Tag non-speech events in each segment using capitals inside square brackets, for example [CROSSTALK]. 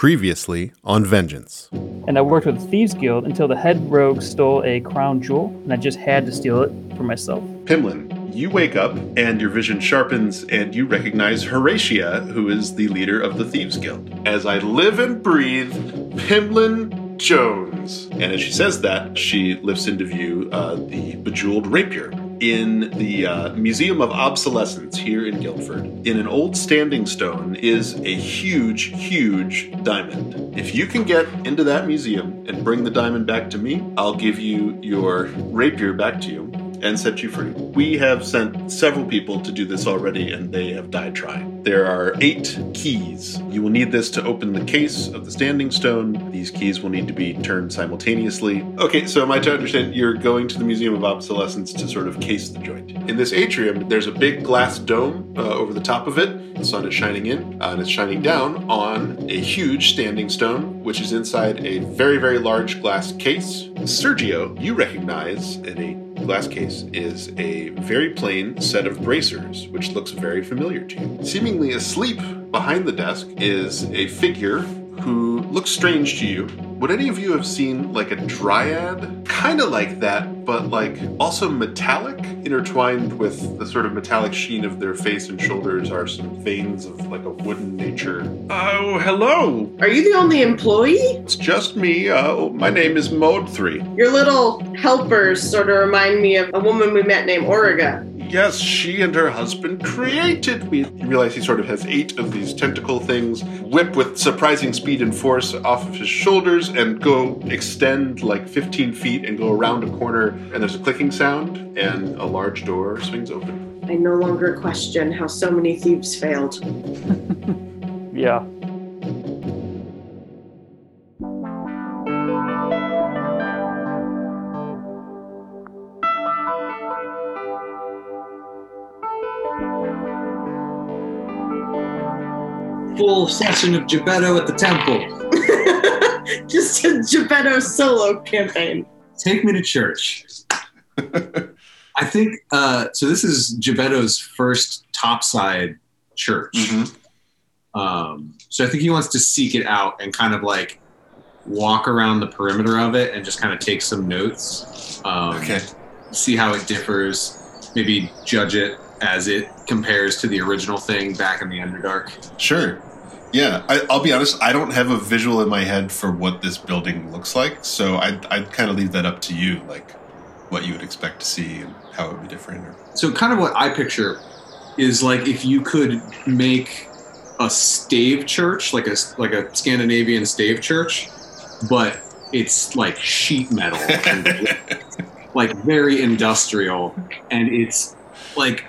Previously on Vengeance. and I worked with the Thieves Guild until the head rogue stole a crown jewel, and I just had to steal it for myself. Pimlan, you wake up and your vision sharpens and you recognize Horatia, who is the leader of the Thieves Guild. As I live and breathe, Pimlan Jones. And as she says that, she lifts into view uh, the bejeweled rapier. In the uh, Museum of Obsolescence here in Guildford, in an old standing stone is a huge, huge diamond. If you can get into that museum and bring the diamond back to me, I'll give you your rapier back to you and set you free. We have sent several people to do this already, and they have died trying. There are eight keys. You will need this to open the case of the standing stone. These keys will need to be turned simultaneously. Okay, so am I to understand you're going to the Museum of Obsolescence to sort of case the joint? In this atrium, there's a big glass dome uh, over the top of it. The sun is shining in, uh, and it's shining down on a huge standing stone, which is inside a very, very large glass case. Sergio, you recognize in a glass case is a very plain set of bracers, which looks very familiar to you. Seemingly asleep behind the desk is a figure who looks strange to you. Would any of you have seen like a dryad? Kind of like that, but like also metallic, intertwined with the sort of metallic sheen of their face and shoulders are some veins of like a wooden nature. Oh, hello! Are you the only employee? It's just me. Uh, my name is Mode 3. Your little helpers sort of remind me of a woman we met named Origa. Yes, she and her husband created me. You realize he sort of has eight of these tentacle things, whip with surprising speed and force off of his shoulders, and go extend like 15 feet and go around a corner. And there's a clicking sound, and a large door swings open. I no longer question how so many thieves failed. [LAUGHS] Yeah. Full session of Jebeddo at the temple. [LAUGHS] Just a Geppetto solo campaign. Take me to church. [LAUGHS] I think uh, so. This is Jebeddo's first topside church. Um, so I think he wants to seek it out and kind of like walk around the perimeter of it and just kind of take some notes. Um, Okay. See how it differs. Maybe judge it as it compares to the original thing back in the Underdark. Sure. Yeah, I, I'll be honest. I don't have a visual in my head for what this building looks like, so I'd, I'd kind of leave that up to you, like what you would expect to see and how it would be different. Or, So kind of what I picture is like if you could make a stave church, like a like a Scandinavian stave church, but it's like sheet metal, and [LAUGHS] like very industrial, and it's like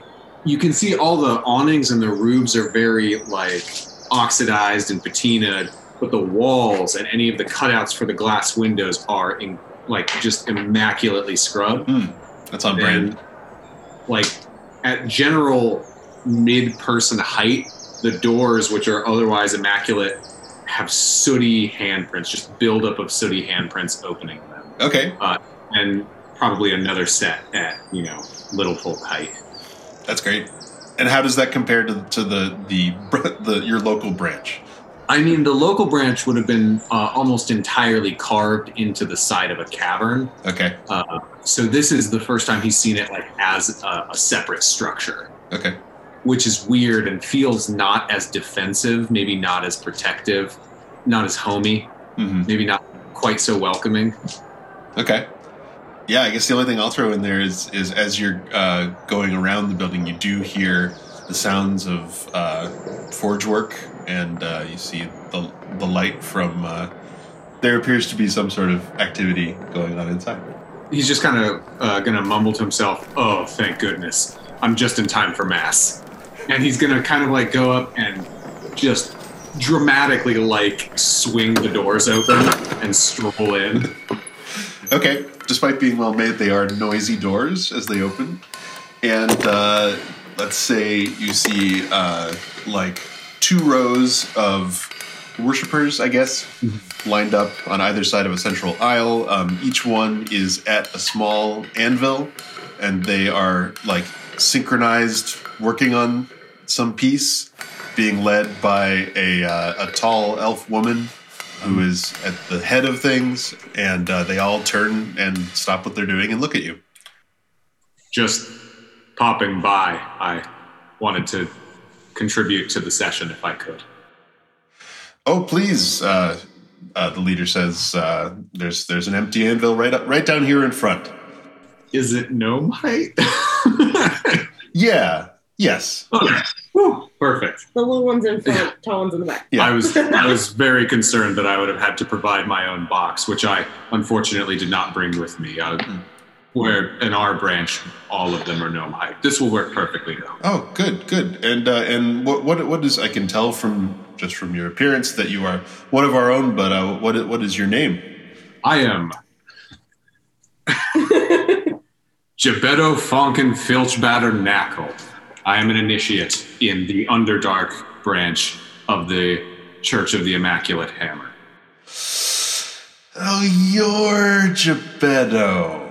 you can see all the awnings and the roofs are very like oxidized and patinaed, but the walls and any of the cutouts for the glass windows are in like just immaculately scrubbed hmm. That's on and brand. like at general mid-person height, the doors, which are otherwise immaculate, have sooty handprints, just buildup of sooty handprints opening them, Okay, uh, and probably another set at you know little folk height. that's great. And how does that compare to, to the, the the your local branch? I mean, the local branch would have been uh, almost entirely carved into the side of a cavern. Okay, Uh, so this is the first time he's seen it like as a, a separate structure. okay, which is weird and feels not as defensive, maybe not as protective, not as homey, hmm maybe not quite so welcoming. okay. Yeah, I guess the only thing I'll throw in there is is as you're uh, going around the building, you do hear the sounds of uh, forge work, and uh, you see the the light from. Uh, there appears to be some sort of activity going on inside. He's just kind of uh, to mumble to himself, "Oh, thank goodness, I'm just in time for mass," and he's to kind of like go up and just dramatically like swing the doors open and stroll in. Okay, despite being well made, they are noisy doors as they open. And uh, let's say you see uh, like two rows of worshippers, I guess, lined up on either side of a central aisle. Um, each one is at a small anvil, and they are like synchronized, working on some piece. being led by a, uh, a tall elf woman who is at the head of things, and uh, they all turn and stop what they're doing and look at you. Just popping by, I wanted to contribute to the session if I could. Oh, please, uh, uh, the leader says. Uh, there's there's an empty anvil right up, right down here in front. Is it gnome height? [LAUGHS] Yeah. Yes. okay. Whew, perfect. The little ones in front, tall ones in the back. Yeah. I was I was [LAUGHS] very concerned that I would have had to provide my own box, which I unfortunately did not bring with me. Uh, where in our branch, all of them are gnome height. This will work perfectly though. Oh, good, good. And uh, and what what what is I can tell from just from your appearance that you are one of our own. But uh, what what is your name? I am [LAUGHS] Jebeddo Fonken Filchbatter Knackle. I am an initiate in the Underdark branch of the Church of the Immaculate Hammer. Oh, you're Jebeddo.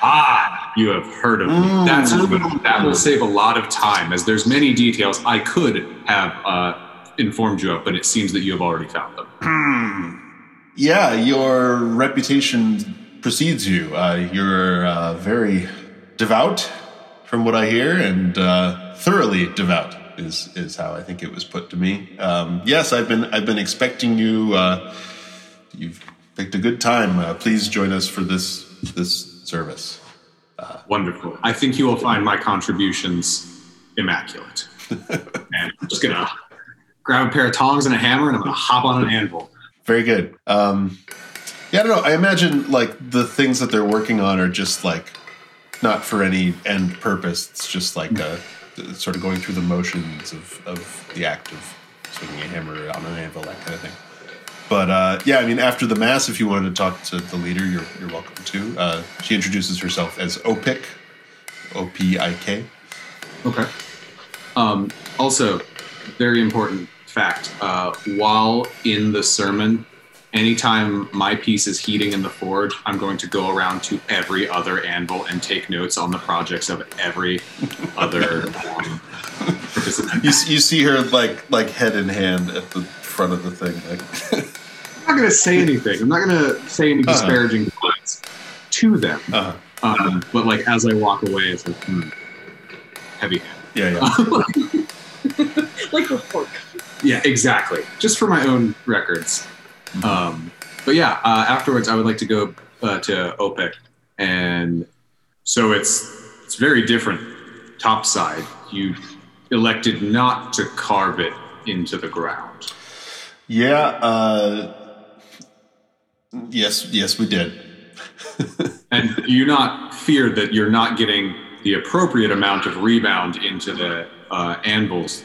Ah, you have heard of me. Mm. That's. That will save a lot of time, as there's many details I could have uh, informed you of, but it seems that you have already found them. Hmm. Yeah, your reputation precedes you. Uh, you're uh, very devout, from what I hear, and uh, thoroughly devout is is how I think it was put to me. Um, yes, I've been I've been expecting you. Uh, you've picked a good time. Uh, please join us for this this service. Wonderful. I think you will find my contributions immaculate. [LAUGHS] and I'm just gonna grab a pair of tongs and a hammer, and I'm gonna hop on an anvil. Very good. Um, yeah, I don't know. I imagine like the things that they're working on are just like not for any end purpose. It's just like uh sort of going through the motions of, of the act of swinging a hammer on an anvil, that kind of thing. But uh, yeah, I mean, after the mass, if you wanted to talk to the leader, you're, you're welcome to. Uh, she introduces herself as Opik, O P I K. Okay. Um, also, very important fact: uh, while in the sermon, anytime my piece is heating in the forge, I'm going to go around to every other anvil and take notes on the projects of every other um, participant. You, you see her like like head in hand at the front of the thing. Like, I'm not going to say anything. I'm not going to say any Uh-huh. disparaging words to them. uh, Um, but like as I walk away, it's like hmm, heavy hand. yeah, yeah. [LAUGHS] like a fork. Yeah, exactly. Just for my own records. Um, but yeah, uh, afterwards I would like to go uh, to Opik, and so it's it's very different. Top side, you elected not to carve it into the ground. Yeah. Uh, yes, yes, we did. [LAUGHS] And do you not fear that you're not getting the appropriate amount of rebound into the uh, anvils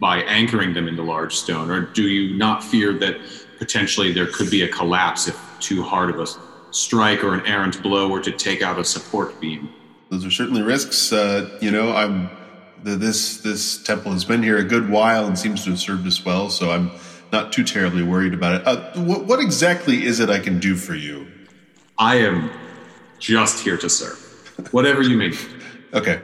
by anchoring them into large stone? Or do you not fear that potentially there could be a collapse if too hard of a strike or an errant blow were to take out a support beam? Those are certainly risks. Uh, you know, I'm the, this this temple has been here a good while and seems to have served us well, so I'm not too terribly worried about it. Uh, what, what exactly is it I can do for you? I am just here to serve. Whatever you need. [LAUGHS] Okay,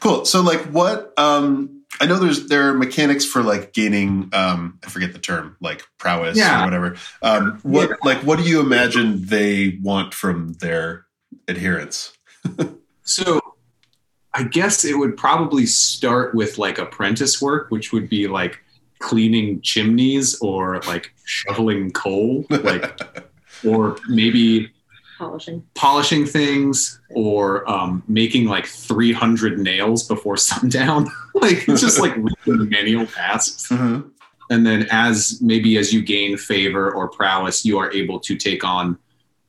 cool. So, like, what? Um, I know there's there are mechanics for like gaining. Um, I forget the term, like prowess Yeah. or whatever. Um, what like what do you imagine they want from their adherents? [LAUGHS] So I guess it would probably start with like apprentice work, which would be like cleaning chimneys or like shoveling coal, like [LAUGHS] or maybe Polishing. polishing things or um, making like 300 nails before [LAUGHS] sundown. [LAUGHS] like it's just like manual tasks. Mhm. And then as maybe as you gain favor or prowess, you are able to take on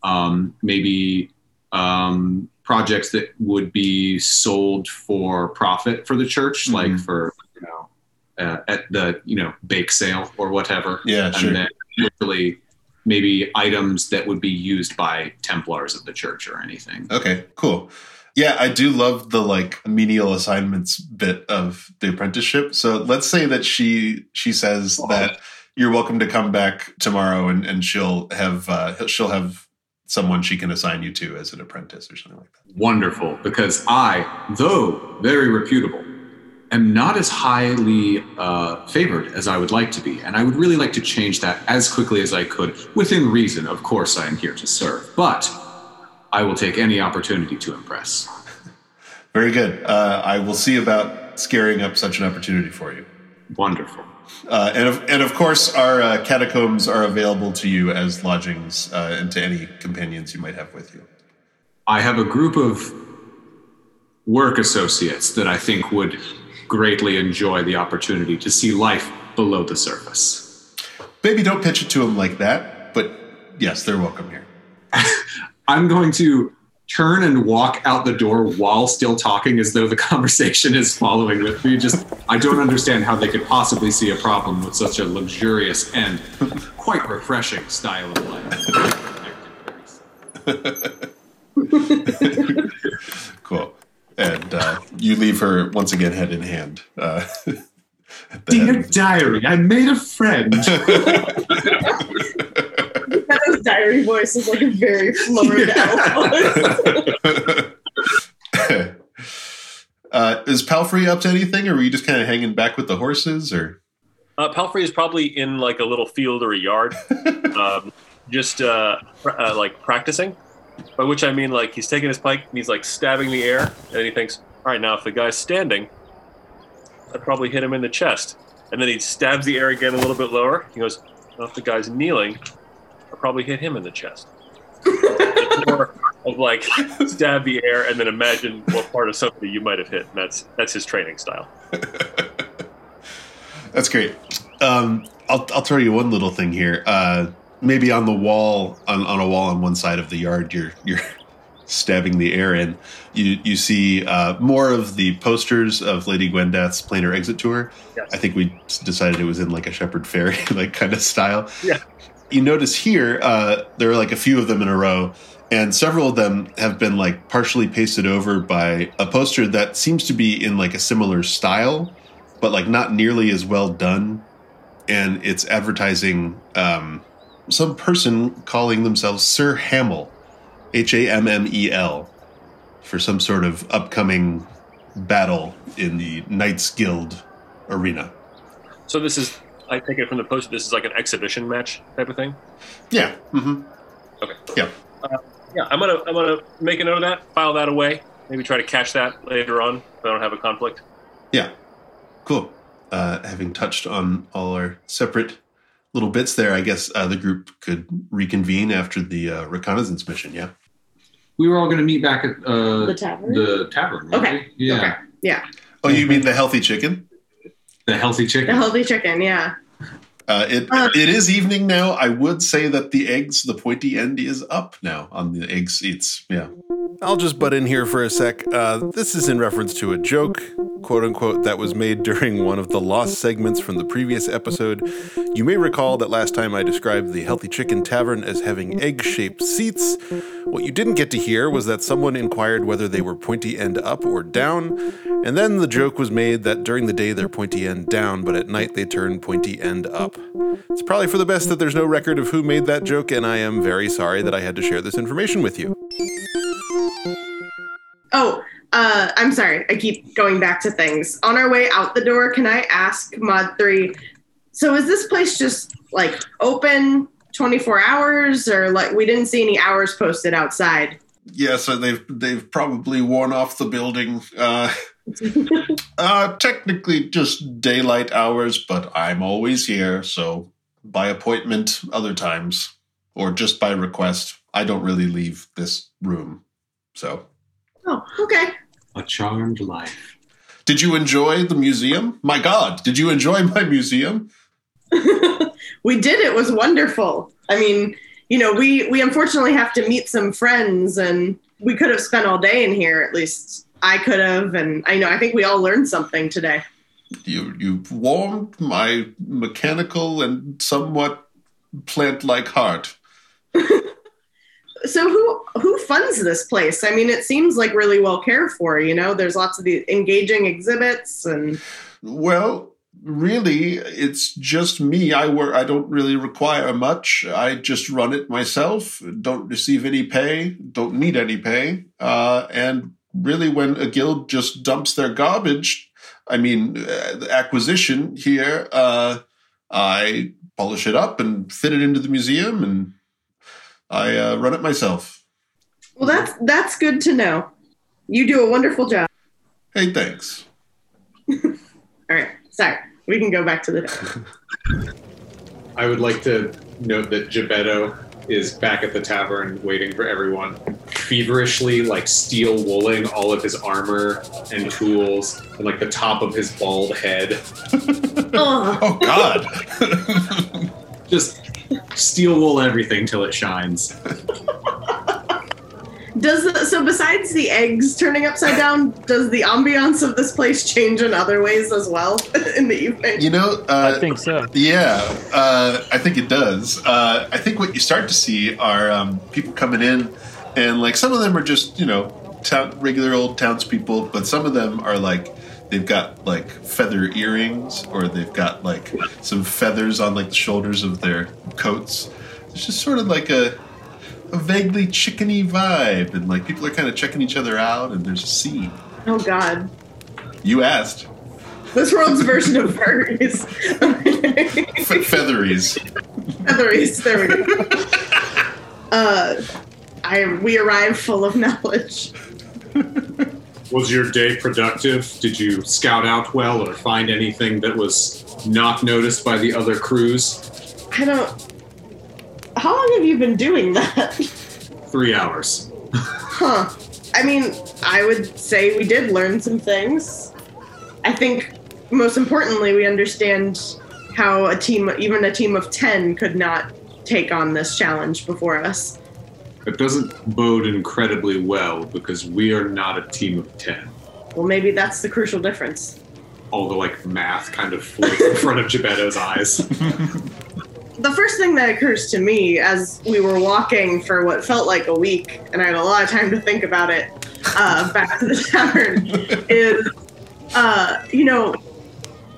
um, maybe um, projects that would be sold for profit for the church, like Mhm. for you know uh, at the you know bake sale or whatever. Yeah, sure. And then usually maybe items that would be used by Templars of the church or anything. Okay, cool. Yeah, I do love the like menial assignments bit of the apprenticeship. So let's say that she she says that you're welcome to come back tomorrow, and and she'll have uh, she'll have someone she can assign you to as an apprentice or something like that. Wonderful, because I, though very reputable, am not as highly uh, favored as I would like to be, and I would really like to change that as quickly as I could, within reason. Of course, I am here to serve, but I will take any opportunity to impress. [LAUGHS] Very good. Uh, I will see about scaring up such an opportunity for you. Wonderful. Uh, and, of, and of course, our uh, catacombs are available to you as lodgings uh, and to any companions you might have with you. I have a group of work associates that I think would greatly enjoy the opportunity to see life below the surface. Maybe don't pitch it to them like that, but yes, they're welcome here. [LAUGHS] I'm going to turn and walk out the door while still talking as though the conversation is following with me. Just, I don't understand how they could possibly see a problem with such a luxurious and quite refreshing style of life. [LAUGHS] cool. And uh, you leave her once again head in hand. Uh, [LAUGHS] Dear diary, I made a friend. [LAUGHS] His diary voice is like a very floored [LAUGHS] uh, is Palfrey up to anything, or were you just kind of hanging back with the horses, or? Uh, Palfrey is probably in like a little field or a yard, um, just uh, pr- uh, like practicing. By which I mean like he's taking his pike and he's like stabbing the air, and he thinks, "All right, now if the guy's standing, I'd probably hit him in the chest." And then he stabs the air again a little bit lower. He goes, "Now if the guy's kneeling, I'll probably hit him in the chest." [LAUGHS] Of like stab the air and then imagine what part of somebody you might have hit. And that's that's his training style. [LAUGHS] That's great. Um, I'll I'll tell you one little thing here. Uh, maybe on the wall, on, on a wall on one side of the yard, you're you're [LAUGHS] stabbing the air in. You you see uh, more of the posters of Lady Gwendath's planar exit tour. Yes. I think we decided it was in like a Shepard Fairey [LAUGHS] like kind of style. Yeah. You notice here uh, there are like a few of them in a row, and several of them have been like partially pasted over by a poster that seems to be in like a similar style, but like not nearly as well done. And it's advertising um, some person calling themselves Sir Hammel, H A M M E L, for some sort of upcoming battle in the Knights Guild arena. So this is, I take it from the post, this is like an exhibition match type of thing. Yeah. hmm Okay. Yeah. Yeah, I'm gonna I'm gonna make a note of that, file that away, maybe try to catch that later on if I don't have a conflict. Yeah. Cool. Uh, having touched on all our separate little bits there, I guess uh, the group could reconvene after the uh, reconnaissance mission. Yeah. We were all going to meet back at uh, The tavern? The tavern. weren't Okay. Yeah. Okay. Yeah. Oh, you mean the healthy chicken? The healthy chicken. The healthy chicken, yeah. Uh, it Uh, it is evening now. I would say that the eggs, the pointy end, is up now on the egg seats. Yeah. I'll just butt in here for a sec. Uh, this is in reference to a joke, quote unquote, that was made [LAUGHS] during one of the lost segments from the previous episode. You may recall that last time I described the Healthy Chicken Tavern as having egg shaped seats. What you didn't get to hear was that someone inquired whether they were pointy end up or down, and then the joke was made that during the day they're pointy end down, but at night they turn pointy end up. It's probably for the best that there's no record of who made that joke, and I am very sorry that I had to share this information with you. Oh, uh, I'm sorry. I keep going back to things. On our way out the door, can I ask Mod 3? So is this place just like open 24 hours or like we didn't see any hours posted outside? Yeah, so they've they've probably worn off the building. Uh, [LAUGHS] uh, technically, just daylight hours, but I'm always here, so by appointment, other times, or just by request. I don't really leave this room. So, Oh, okay. A charmed life. did you enjoy the museum? My God, did you enjoy my museum? [LAUGHS] we did. It was wonderful. I mean, you know, we we unfortunately have to meet some friends, and we could have spent all day in here. At least I could have, and I know I think we all learned something today. You you've warmed my mechanical and somewhat plant-like heart. [LAUGHS] So who who funds this place? I mean, it seems like really well cared for. You know, there's lots of the engaging exhibits, and Well, really, it's just me. I work. I don't really require much. I just run it myself. Don't receive any pay. Don't need any pay. Uh, and really, when a guild just dumps their garbage, I mean, uh, the acquisition here, uh, I polish it up and fit it into the museum, and I uh, run it myself. Well, that's that's good to know. You do a wonderful job. Hey, thanks. [LAUGHS] All right, sorry. We can go back to the. [LAUGHS] I would like to note that Jebeddo is back at the tavern waiting for everyone, feverishly like steel wooling all of his armor and tools and like the top of his bald head. [LAUGHS] oh, Oh God! Just steel wool everything till it shines. does the, so besides the eggs turning upside down, does the ambiance of this place change in other ways as well [LAUGHS] in the evening? you know, uh, I think so. Yeah, uh, I think it does. Uh, I think what you start to see are um, people coming in, and like some of them are just you know town, regular old townspeople, but some of them are like they've got like feather earrings or they've got like some feathers on like the shoulders of their coats. It's just sort of like a a vaguely chickeny vibe, and like people are kind of checking each other out, and there's a scene. Oh God, You asked. this world's version of furries. Fe- featheries. Featheries. There we go. Uh, I we arrive full of knowledge. [LAUGHS] Was your day productive? Did you scout out well or find anything that was not noticed by the other crews? I don't. How long have you been doing that? Three hours. Huh. I mean, I would say we did learn some things. I think most importantly, we understand how a team, even a team of 10, could not take on this challenge before us. It doesn't bode incredibly well because we are not a team of 10. Well, maybe that's the crucial difference. All the like math kind of floats in front of Jebeddo's eyes. [LAUGHS] The first thing that occurs to me as we were walking for what felt like a week, and I had a lot of time to think about it, uh, [LAUGHS] back to the tavern, is, uh, you know,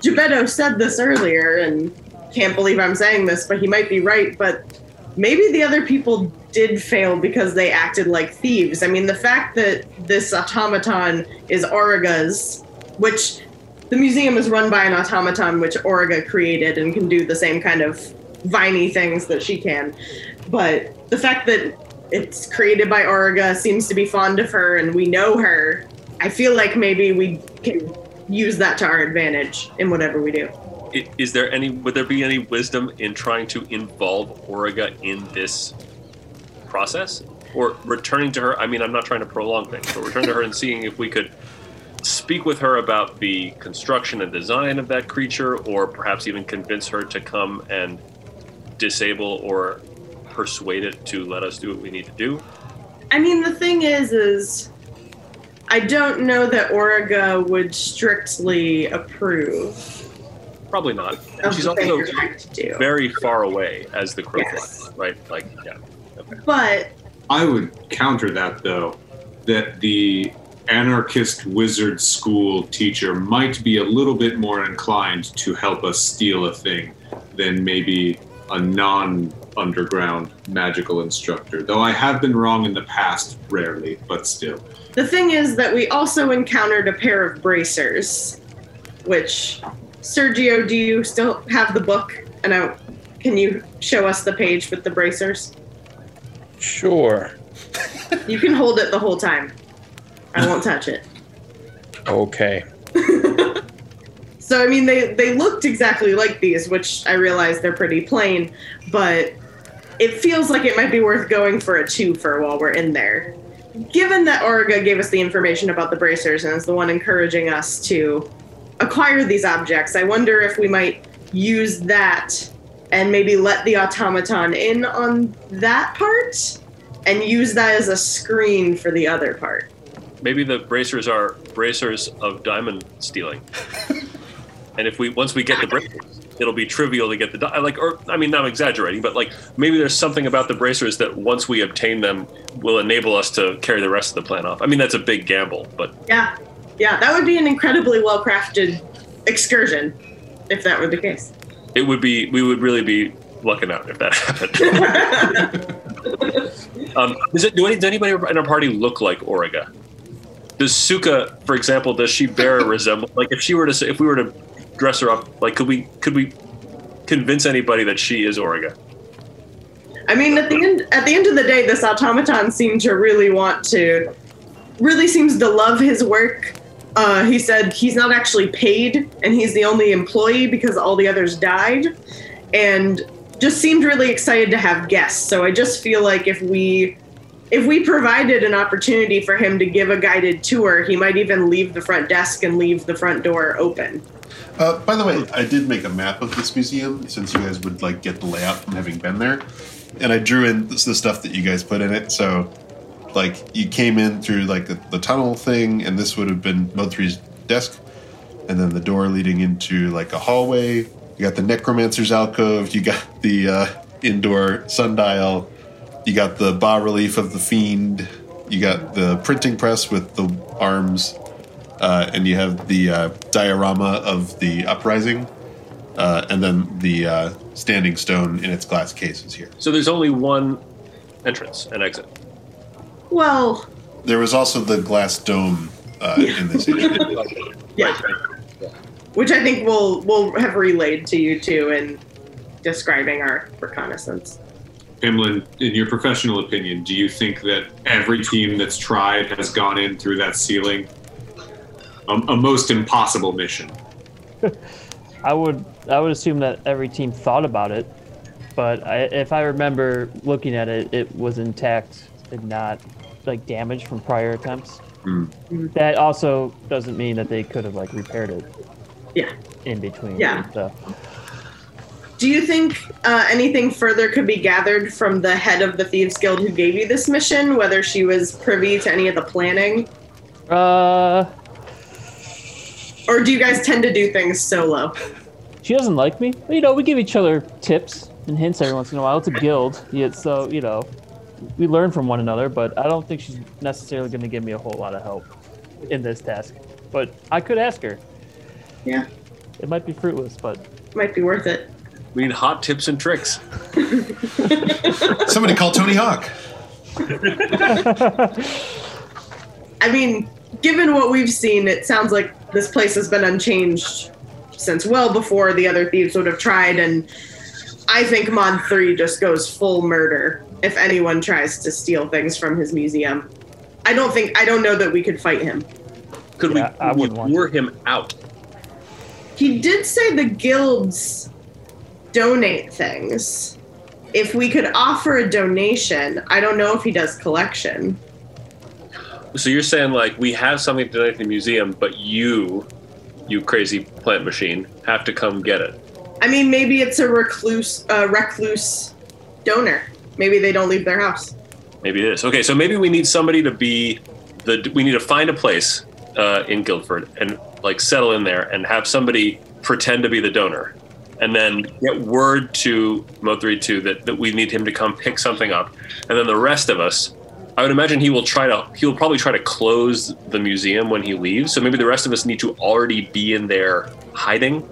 Jebeddo said this earlier, and can't believe I'm saying this, but he might be right. But maybe the other people did fail because they acted like thieves. I mean, the fact that this automaton is Auriga's, which the museum is run by an automaton which Auriga created and can do the same kind of viney things that she can. But the fact that it's created by Auriga seems to be fond of her and we know her, I feel like maybe we can use that to our advantage in whatever we do. Is there any? Would there be any wisdom in trying to involve Origa in this process, or returning to her? I mean, I'm not trying to prolong things, but return to her and seeing if we could speak with her about the construction and design of that creature, or perhaps even convince her to come and disable or persuade it to let us do what we need to do. I mean, the thing is, is I don't know that Origa would strictly approve Probably not. She's also you're trying to do. very far away as the crow Yes. flies, right? Like, yeah. But I would counter that though, that the anarchist wizard school teacher might be a little bit more inclined to help us steal a thing than maybe a non underground magical instructor. Though I have been wrong in the past, rarely, but still. the thing is that we also encountered a pair of bracers, which Sergio, do you still have the book? And I, can you show us the page with the bracers? Sure. You can hold it the whole time. I won't touch it. Okay. [LAUGHS] So I mean, they they looked exactly like these, which I realize they're pretty plain, but it feels like it might be worth going for a two twofer while we're in there. Given that Origa gave us the information about the bracers and is the one encouraging us to acquire these objects, I wonder if we might use that and maybe let the automaton in on that part and use that as a screen for the other part. Maybe the bracers are bracers of diamond stealing. [LAUGHS] and if we once we get the bracers, it'll be trivial to get the di- like. Or I mean, I'm exaggerating, but like maybe there's something about the bracers that once we obtain them will enable us to carry the rest of the plan off. I mean, that's a big gamble, but Yeah, yeah, that would be an incredibly well crafted excursion if that were the case. It would be we would really be lucking out if that [LAUGHS] happened. um, is it? Do, any, does anybody in our party look like Origa? does Suka, for example, does she bear a resemblance? Like if she were to, if we were to dress her up, like could we could we convince anybody that she is Origa? I mean, at the end at the end of the day, this automaton seemed to really want to, really seems to love his work. Uh, he said he's not actually paid, and he's the only employee because all the others died, and just seemed really excited to have guests. So I just feel like if we if we provided an opportunity for him to give a guided tour, he might even leave the front desk and leave the front door open. Uh, by the way, I did make a map of this museum since you guys would like get the layout from having been there, and I drew in the stuff that you guys put in it. So, like, you came in through like the, the tunnel thing, and this would have been Mo3's desk, and then the door leading into like a hallway. You got the necromancer's alcove. You got the uh, indoor sundial. You got the bas relief of the fiend. You got the printing press with the arms uh, and you have the uh, diorama of the uprising, uh, and then the uh, standing stone in its glass cases here. So there's only one entrance and exit. Well, There was also the glass dome uh, in this area. [LAUGHS] yeah, which I think we'll we'll have relayed to you too in describing our reconnaissance. Pimlan, in your professional opinion, do you think that every team that's tried has gone in through that ceiling? A, a most impossible mission. [LAUGHS] I would I would assume that every team thought about it, but I, if I remember looking at it, it was intact and not like damage from prior attempts. Hmm. That also doesn't mean that they could have like repaired it Yeah. in between. Yeah. So, Do you think uh, anything further could be gathered from the head of the Thieves Guild who gave you this mission? Whether she was privy to any of the planning, uh, or do you guys tend to do things solo? she doesn't like me. But, you know, we give each other tips and hints every once in a while. It's a guild, yeah, so you know, we learn from one another. But I don't think she's necessarily going to give me a whole lot of help in this task. But I could ask her. Yeah, It might be fruitless, but might be worth it. We need hot tips and tricks. [LAUGHS] Somebody call Tony Hawk. [LAUGHS] I mean, given what we've seen, it sounds like this place has been unchanged since well before the other thieves would have tried, and I think Mod 3 just goes full murder if anyone tries to steal things from his museum. I don't think, I don't know that we could fight him. Could Yeah, I we, wouldn't we want lure him out? He did say the guilds donate things. If we could offer a donation, I don't know if he does collection. So you're saying like we have something to donate to the museum, but you, you crazy plant machine, have to come get it. I mean, maybe it's a recluse, uh, recluse donor. Maybe they don't leave their house. Maybe it is. Okay, so maybe we need somebody to be the. We need to find a place uh, in Guildford and like settle in there and have somebody pretend to be the donor, and then get word to Mo32 that that we need him to come pick something up, and then the rest of us. I would imagine he will try to. He will probably try to close the museum when he leaves. So maybe the rest of us need to already be in there hiding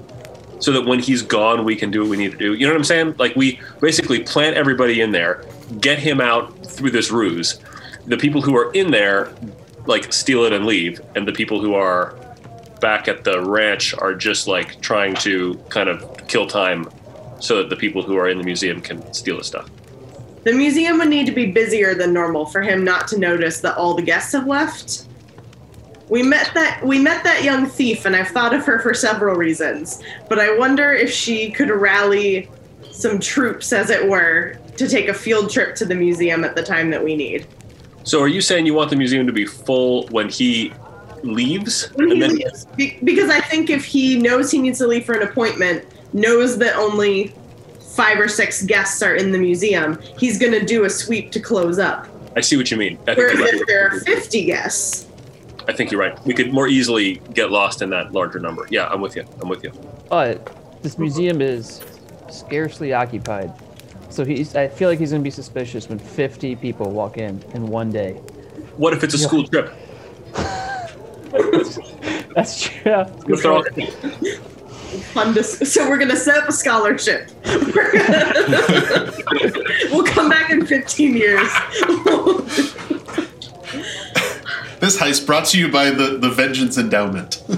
so that when he's gone, we can do what we need to do. You know what I'm saying? Like we basically plant everybody in there, get him out through this ruse. The people who are in there, like steal it and leave, and the people who are back at the ranch are just like trying to kind of kill time, so that the people who are in the museum can steal the stuff. The museum would need to be busier than normal for him not to notice that all the guests have left. We met that we met that young thief, and I've thought of her for several reasons. But I wonder if she could rally some troops, as it were, to take a field trip to the museum at the time that we need. So are you saying you want the museum to be full when he leaves? When he then- leaves, Be- because I think if he knows he needs to leave for an appointment, knows that only five or six guests are in the museum, he's going to do a sweep to close up. I see what you mean. I Whereas if there are 50 guests, I think you're right. We could more easily get lost in that larger number. Yeah, I'm with you. I'm with you. but this museum is scarcely occupied. So he's. I feel like he's gonna be suspicious when 50 people walk in in one day. What if it's a school trip? [LAUGHS] That's true. Yeah, it's a good Let's all- point. so we're going to set up a scholarship. We're [LAUGHS] gonna- we'll come back in 15 years. [LAUGHS] They This heist brought to you by the, the Vengeance Endowment. [LAUGHS]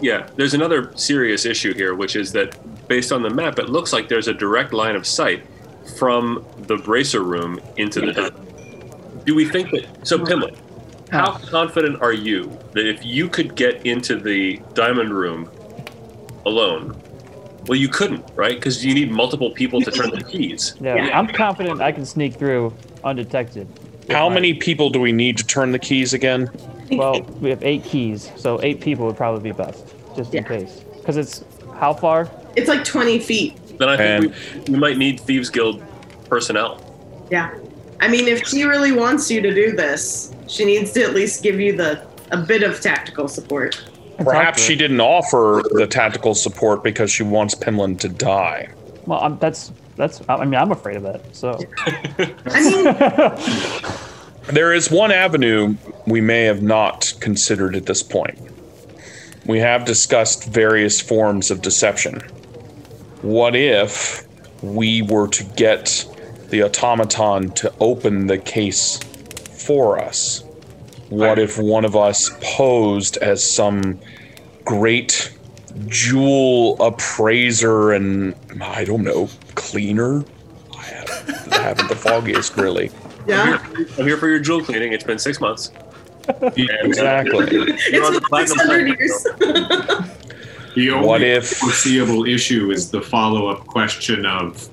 Yeah, there's another serious issue here, which is that based on the map, it looks like there's a direct line of sight from the bracer room into the diamond. Do we think that? So, Pimlet, how confident are you that if you could get into the diamond room alone? Well, you couldn't, right? Because you need multiple people to turn the keys. Yeah, Yeah. I'm confident I can sneak through undetected. How many people do we need to turn the keys again? Well, we have eight keys, so eight people would probably be best, just in Yeah. case. Because it's how far? It's like 20 feet. Then I think we, we might need Thieves Guild personnel. Yeah. I mean, if she really wants you to do this, she needs to at least give you the a bit of tactical support. Perhaps she didn't offer the tactical support because she wants Pimlan to die. Well, I'm, that's that's. I mean, I'm afraid of that. So [LAUGHS] There is one avenue we may have not considered at this point. We have discussed various forms of deception. What if we were to get the automaton to open the case for us? What if one of us posed as some great jewel appraiser and, I don't know, cleaner? I haven't, I haven't the foggiest, really. yeah. I'm here for your jewel cleaning. It's been six months. [LAUGHS] Uh, Exactly. you're on the It's platinum 600 years. [LAUGHS] The only What if- foreseeable issue is the follow-up question of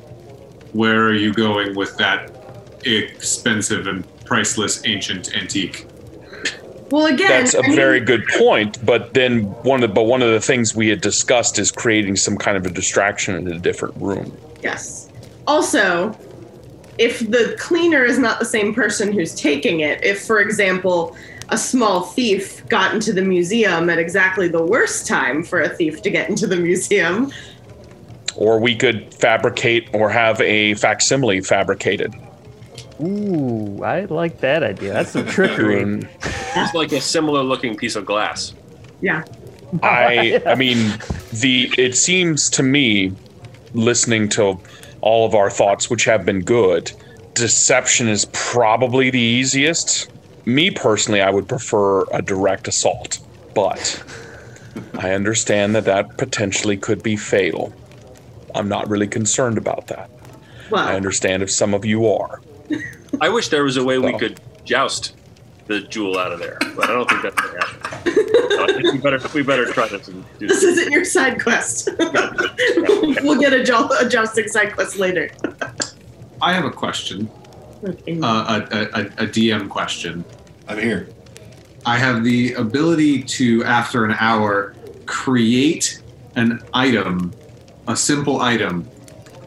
where are you going with that expensive and priceless ancient antique? Well, again, That's a I mean, very good point, but then one of the, but one of the things we had discussed is creating some kind of a distraction in a different room. Yes. Also, if the cleaner is not the same person who's taking it, if, for example, a small thief got into the museum at exactly the worst time for a thief to get into the museum, Or we could fabricate or have a facsimile fabricated. Ooh, I like that idea. That's some trickery. [LAUGHS] And It's like a similar looking piece of glass. yeah. I [LAUGHS] I mean the it seems to me listening to all of our thoughts which have been good, deception is probably the easiest. Me personally, I would prefer a direct assault, but I understand that that potentially could be fatal. I'm not really concerned about that. I understand if some of you are. I wish there was a way we could joust the jewel out of there, but I don't think that's going to happen. So I think we better we better try this and do this this. isn't your side quest. [LAUGHS] we'll get a, jo- a jousting side quest later. I have a question, Okay. uh, a, a, a, a DM question. I'm here. I have the ability to, after an hour, create an item, a simple item.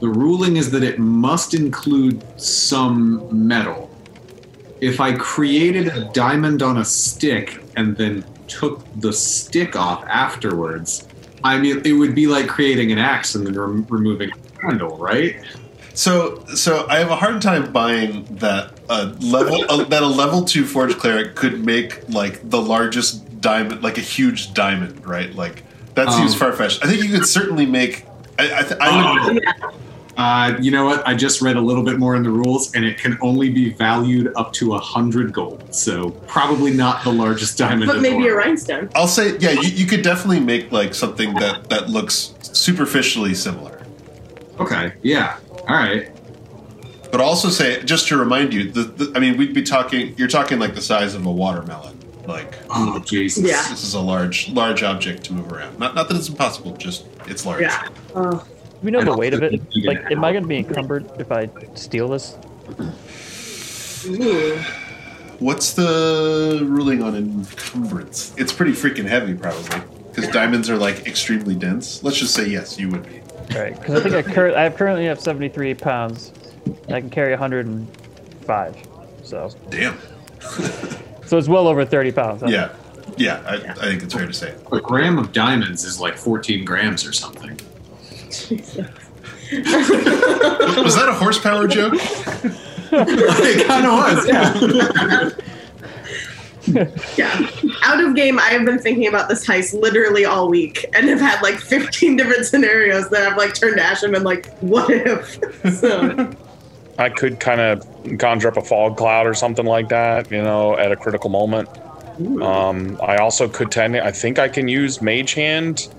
The ruling is that it must include some metal. If I created a diamond on a stick and then took the stick off afterwards, I mean, it would be like creating an axe and then rem- removing a handle, right? So, so I have a hard time buying that a level uh, that a level two forge cleric could make like the largest diamond, like a huge diamond, right? Like that seems Um, far fetched. I think you could certainly make. I, I, th- I would. Uh, you know what? I just read a little bit more in the rules, and it can only be valued up to a hundred gold. So probably not the largest diamond. but in the maybe a rhinestone. I'll say, yeah, you, you could definitely make like something that that looks superficially similar. Okay. Yeah. All right. But also say, just to remind you, the, the, I mean, we'd be talking. You're talking like the size of a watermelon. Like Oh Jesus. Yeah. this is a large, large object to move around. Not, not that it's impossible. Just it's large. Yeah. Oh. Do we know I the don't weight of it? think you can Like, am I going to be encumbered if I steal this? What's the ruling on encumbrance? It's pretty freaking heavy, probably, because diamonds are like extremely dense. Let's just say yes, you would be. Right, because I think I, cur- I currently have 73 pounds. And I can carry 105. So, Damn. [LAUGHS] so it's well over 30 pounds. huh? Yeah, yeah. I, I think it's fair to say. A gram of diamonds is like 14 grams or something. [LAUGHS] Was that a horsepower joke? it kind of was. Yeah. [LAUGHS] Yeah. Out of game, I have been thinking about this heist literally all week and have had like 15 different scenarios that I've like turned to ash and been like, what if? [LAUGHS] So, I could kind of conjure up a fog cloud or something like that, you know, at a critical moment. Um, I also could tend. I think I can use Mage Hand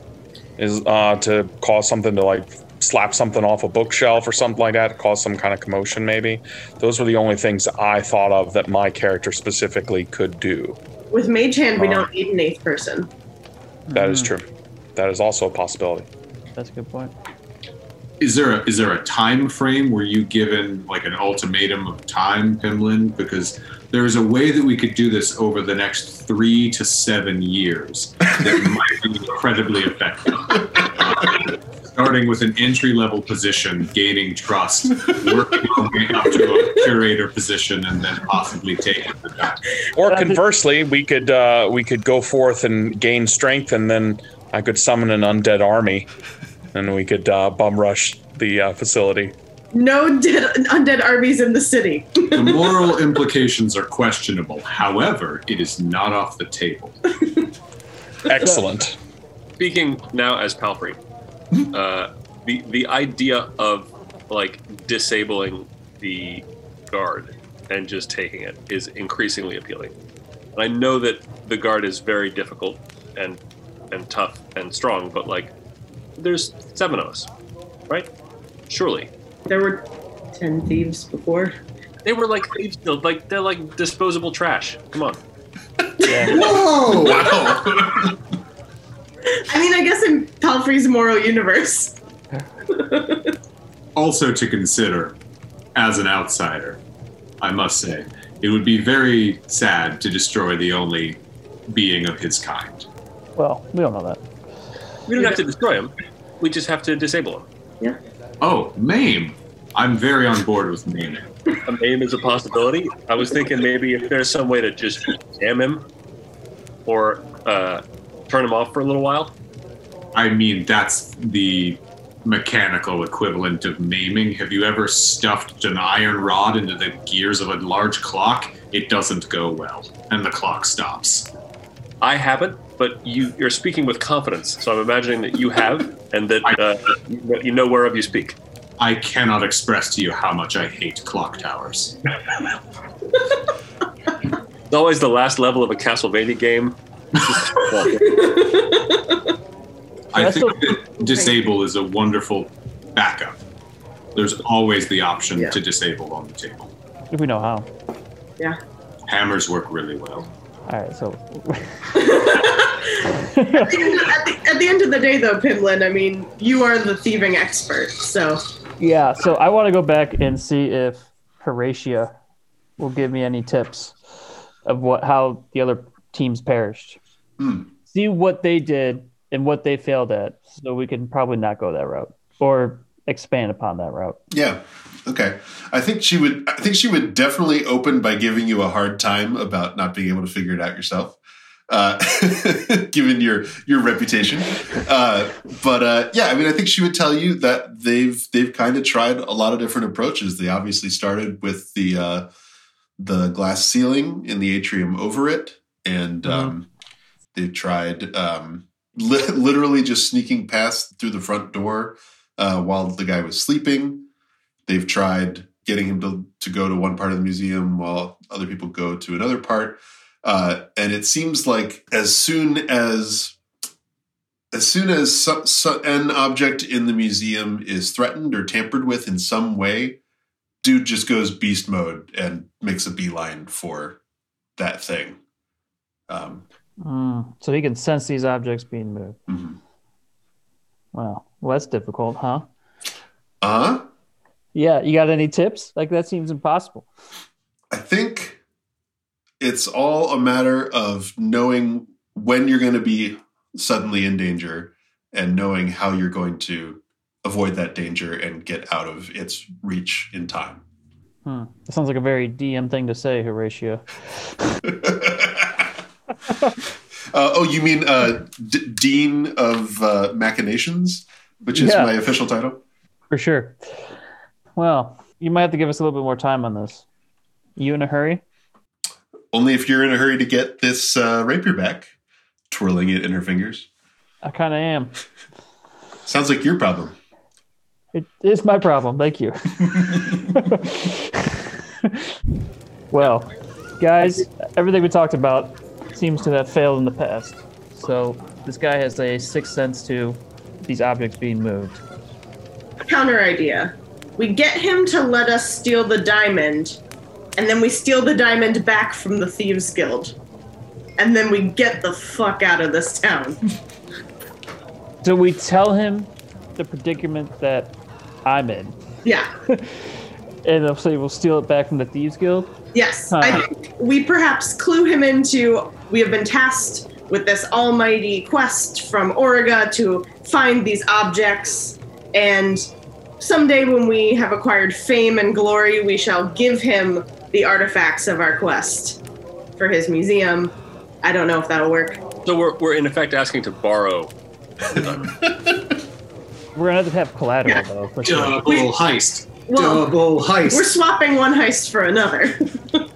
is uh, to cause something to like slap something off a bookshelf or something like that, cause some kind of commotion. Maybe those were the only things I thought of that my character specifically could do. With Mage Hand, we Uh. don't need an eighth person. That is true. That is also a possibility. That's a good point. Is there a is there a time frame where you given like an ultimatum of time, Pimlan? Because there's a way that we could do this over the next three to seven years that [LAUGHS] might be incredibly effective. Uh, starting with an entry level position, gaining trust, working our way up to a curator position, and then possibly taking the back. Or But I think- conversely, we could uh, we could go forth and gain strength, and then I could summon an undead army, and we could uh, bum rush the uh, facility. No dead, undead armies in the city. The moral implications are questionable. However, it is not off the table. Excellent. Speaking now as Palfrey, uh, the the idea of like disabling the guard and just taking it is increasingly appealing. And I know that the guard is very difficult and and tough and strong, but like there's seven of us, right? Surely There were ten thieves before. they were like thieves, still, like they're like disposable trash. Come on. Yeah. [LAUGHS] Whoa! Wow. [LAUGHS] I mean, I guess in Palfrey's moral universe. [LAUGHS] also to consider as an outsider, I must say, it would be very sad to destroy the only being of his kind. well, we don't know that. We don't have to destroy him. We just have to disable him. Oh, maim. I'm very on board with maiming. A maim is a possibility. I was thinking maybe if there's some way to just jam him or uh, turn him off for a little while. I mean, that's the mechanical equivalent of maiming. Have you ever stuffed an iron rod into the gears of a large clock? It doesn't go well, and the clock stops. I haven't, but you, you're speaking with confidence, so I'm imagining that you have and that uh, you- you know whereof you speak. I cannot express to you how much I hate clock towers. It's always the last level of a Castlevania game. I think that disable is a wonderful backup. There's always the option Yeah. to disable on the table. If we know how. Yeah. Hammers work really well. All right, so at, the, at the end of the day, though, Pimlan, I mean, you are the thieving expert, so yeah, so I want to go back and see if Horatia will give me any tips of what how the other teams perished. Hmm. See what they did and what they failed at, so we can probably not go that route or expand upon that route. Yeah. Okay. I think she would. I think she would definitely open by giving you a hard time about not being able to figure it out yourself, uh, [LAUGHS] given your your reputation. Uh, but uh, yeah, I mean, I think she would tell you that they've they've kind of tried a lot of different approaches. They obviously started with the uh, the glass ceiling in the atrium over it, and um, they've tried um, li- literally just sneaking past through the front door uh, while the guy was sleeping. They've tried getting him to, to go to one part of the museum while other people go to another part. Uh, and it seems like as soon as as soon as some, an object in the museum is threatened or tampered with in some way, dude just goes beast mode and makes a beeline for that thing. Um, Mm, so he can sense these objects being moved. mhm. Wow, well that's difficult, huh? Uh-huh. Yeah, you got any tips? Like that seems impossible. I think it's all a matter of knowing when you're going to be suddenly in danger and knowing how you're going to avoid that danger and get out of its reach in time. Hmm. That sounds like a very DM thing to say, Horatio. [LAUGHS] [LAUGHS] uh, oh, you mean uh, D- Dean of uh, Machinations, which is Yeah. my official title? For sure. Well, you might have to give us a little bit more time on this. You in a hurry? Only if you're in a hurry to get this uh, rapier back, twirling it in her fingers. I kind of am. [LAUGHS] Sounds like your problem. It is my problem. Thank you. [LAUGHS] well, guys, everything we talked about seems to have failed in the past. So this guy has a sixth sense to these objects being moved. Counter idea. We get him to let us steal the diamond, and then we steal the diamond back from the Thieves Guild. And then we get the fuck out of this town. So we tell him the predicament that I'm in, Yeah. [LAUGHS] and they'll say we'll steal it back from the Thieves Guild. Yes. Huh. I think we perhaps clue him into we have been tasked with this almighty quest from Origa to find these objects, and someday when we have acquired fame and glory, we shall give him the artifacts of our quest for his museum. I don't know if that'll work. So we're, we're in effect asking to borrow. [LAUGHS] We're gonna have to have collateral Yeah. though. For sure. Double heist. Well, Double heist. We're swapping one heist for another. [LAUGHS]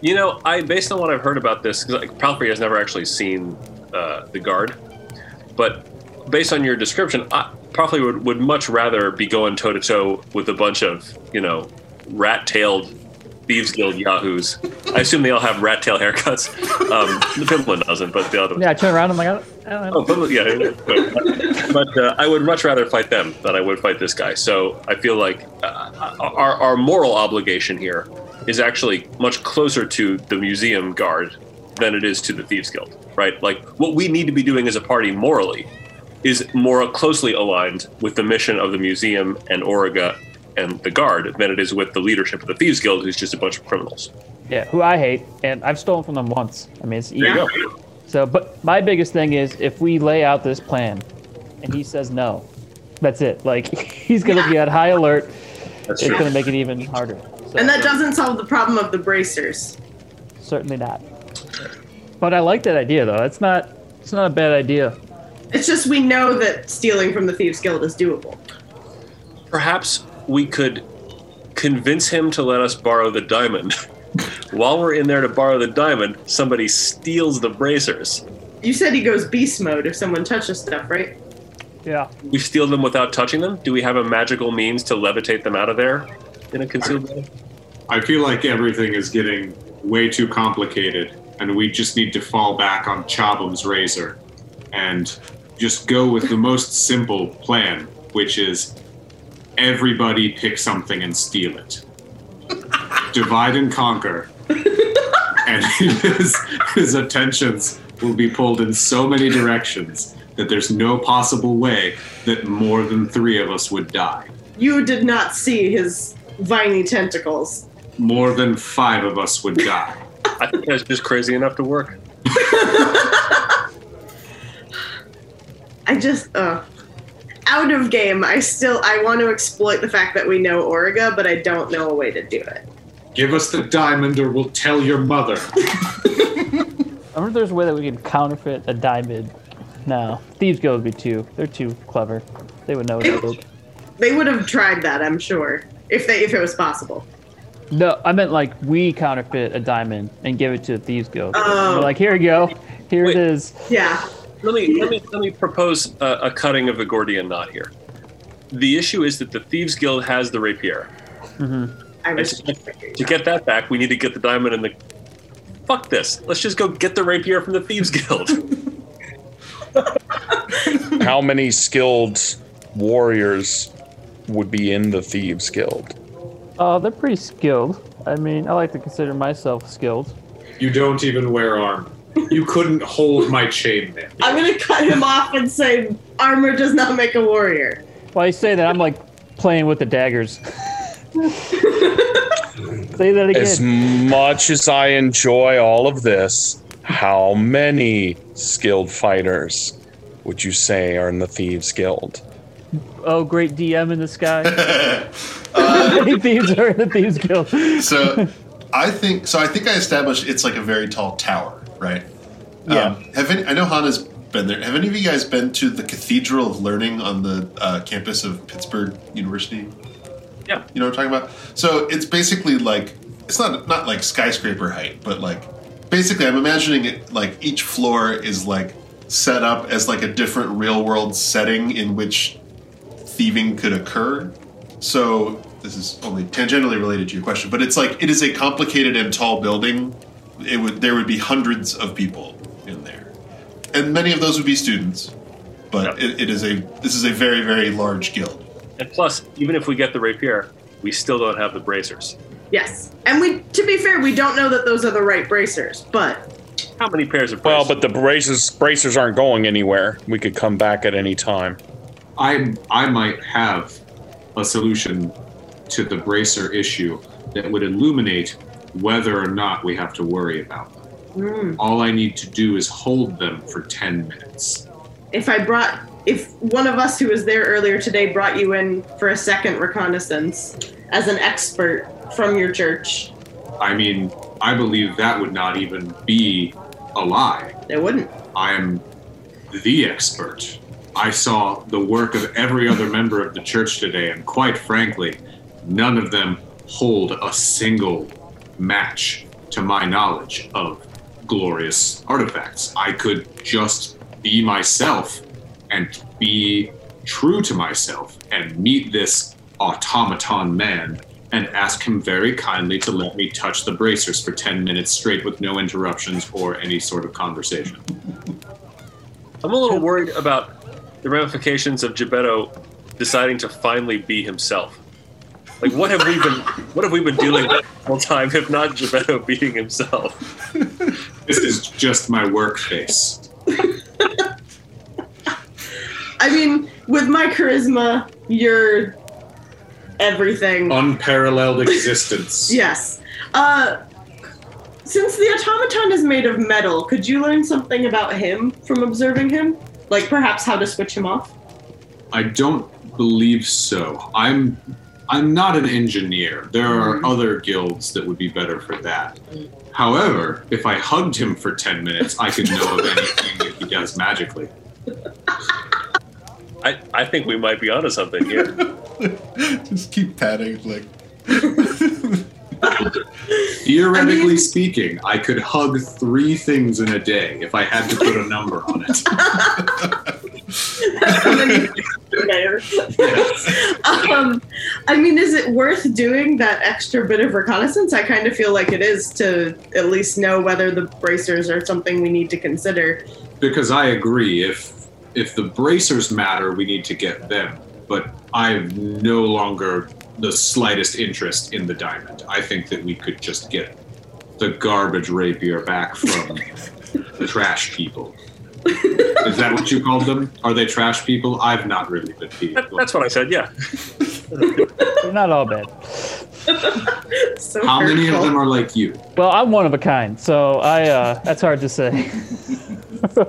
You know, I based on what I've heard about this, because like, Palfrey has never actually seen uh, the guard, but based on your description, I probably would, would much rather be going toe to toe with a bunch of you know rat-tailed thieves guild yahoos. I assume they all have rat tail haircuts. Um, the Pimlan doesn't, but the other. Yeah, I turn around. and I'm like, I don't, I don't know. Oh, yeah. But, but uh, I would much rather fight them than I would fight this guy. So I feel like uh, our, our moral obligation here is actually much closer to the museum guard than it is to the thieves guild, right? Like what we need to be doing as a party morally is more closely aligned with the mission of the museum and Origa and the guard than it is with the leadership of the thieves guild, who's just a bunch of criminals. Yeah, who I hate, and I've stolen from them once. I mean, it's easy. There you go. So, but my biggest thing is if we lay out this plan, and he says no, that's it. Like [LAUGHS] he's gonna be on high alert. That's It's gonna make it even harder. So, and that doesn't solve the problem of the bracers. certainly not. But I like that idea though. It's not. It's not a bad idea. It's just we know that stealing from the Thieves Guild is doable. Perhaps we could convince him to let us borrow the diamond. [LAUGHS] While we're in there to borrow the diamond, somebody steals the bracers. You said he goes beast mode if someone touches stuff, right? Yeah. We steal them without touching them? Do we have a magical means to levitate them out of there in a concealed way? I feel like everything is getting way too complicated, and we just need to fall back on Chabum's razor and just go with the most simple plan, which is everybody pick something and steal it. Divide and conquer. and [LAUGHS] his, his attentions will be pulled in so many directions that there's no possible way that more than three of us would die. You did not see his viney tentacles. More than five of us would die. [LAUGHS] I think that's just crazy enough to work. [LAUGHS] I just, uh, out of game. I still, I want to exploit the fact that we know Origa, but I don't know a way to do it. Give us the diamond or we'll tell your mother. [LAUGHS] I wonder if there's a way that we can counterfeit a diamond. No, thieves guild would be too. They're too clever. They would know what to. They would have tried that, I'm sure, if they, if it was possible. No, I meant like we counterfeit a diamond and give it to the thieves guild. Oh. We're like, here you go. Here Wait. it is. Yeah. Let me let me let me propose a, a cutting of the Gordian knot here. The issue is that the Thieves Guild has the rapier. Mm-hmm. I And was. to, to get that back, we need to get the diamond and the. Fuck this. Let's just go get the rapier from the Thieves Guild. [LAUGHS] How many skilled warriors would be in the Thieves Guild? Oh, they're pretty skilled. I mean, I like to consider myself skilled. You don't even wear armor. You couldn't hold my chain chainmail. I'm gonna cut him off and say armor does not make a warrior. Well, I say that I'm like playing with the daggers. [LAUGHS] say that again. As much as I enjoy all of this, how many skilled fighters would you say are in the Thieves Guild? oh, great DM in the sky. How [LAUGHS] [LAUGHS] many thieves are in the thieves guild? so I think so. I think I established it's like a very tall tower, right? Yeah. Um, have any, I know Hannah's been there. Have any of you guys been to the Cathedral of Learning on the uh, campus of Pittsburgh University? Yeah. You know what I'm talking about? So it's basically like it's not not like skyscraper height, but like basically I'm imagining it like each floor is like set up as like a different real world setting in which thieving could occur. So this is only tangentially related to your question, but it's like it is a complicated and tall building. It would there would be hundreds of people in there, and many of those would be students. But it, it is a this is a very very large guild. And plus, even if we get the rapier, we still don't have the bracers. Yes. And we to be fair, we don't know that those are the right bracers, but How many pairs of Well, but the bracers bracers aren't going anywhere. We could come back at any time. I I might have a solution to the bracer issue that would illuminate whether or not we have to worry about them. mm, All I need to do is hold them for 10 minutes. if I brought if one of us who was there earlier today brought you in for a second reconnaissance as an expert from your church, I mean, I believe that would not even be a lie. it wouldn't. I am the expert. I saw the work of every other member of the church today, and quite frankly, none of them hold a single match to my knowledge of glorious artifacts. I could just be myself and be true to myself and meet this automaton man and ask him very kindly to let me touch the bracers for 10 minutes straight with no interruptions or any sort of conversation. I'm a little worried about the ramifications of Jebeddo deciding to finally be himself. Like, what have we been, what have we been dealing with the whole time, if not Jebeddo being himself? This is just my work face. I mean, with my charisma, you're everything. Unparalleled existence. [LAUGHS] Yes. Uh, since the automaton is made of metal, could you learn something about him from observing him? Like perhaps how to switch him off? I don't believe so. I'm I'm not an engineer. There are mm-hmm. other guilds that would be better for that. However, if I hugged him for 10 minutes, I could know of anything that he does magically. I, I think we might be onto something here. [LAUGHS] Just keep patting like [LAUGHS] Theoretically I mean- speaking, I could hug three things in a day if I had to put a number on it. [LAUGHS] [LAUGHS] [LAUGHS] um, I mean, is it worth doing that extra bit of reconnaissance? I kind of feel like it is to at least know whether the bracers are something we need to consider. because I agree. If if the bracers matter, we need to get them. But I've no longer the slightest interest in the diamond. I think that we could just get the garbage rapier back from [LAUGHS] the trash people. Is that what you called them? Are they trash people? I've not really been feeding That- that's what I said, yeah. They're not all bad. [LAUGHS] So How many of them are like you? Well, I'm one of a kind, so I uh, that's hard to say. [LAUGHS]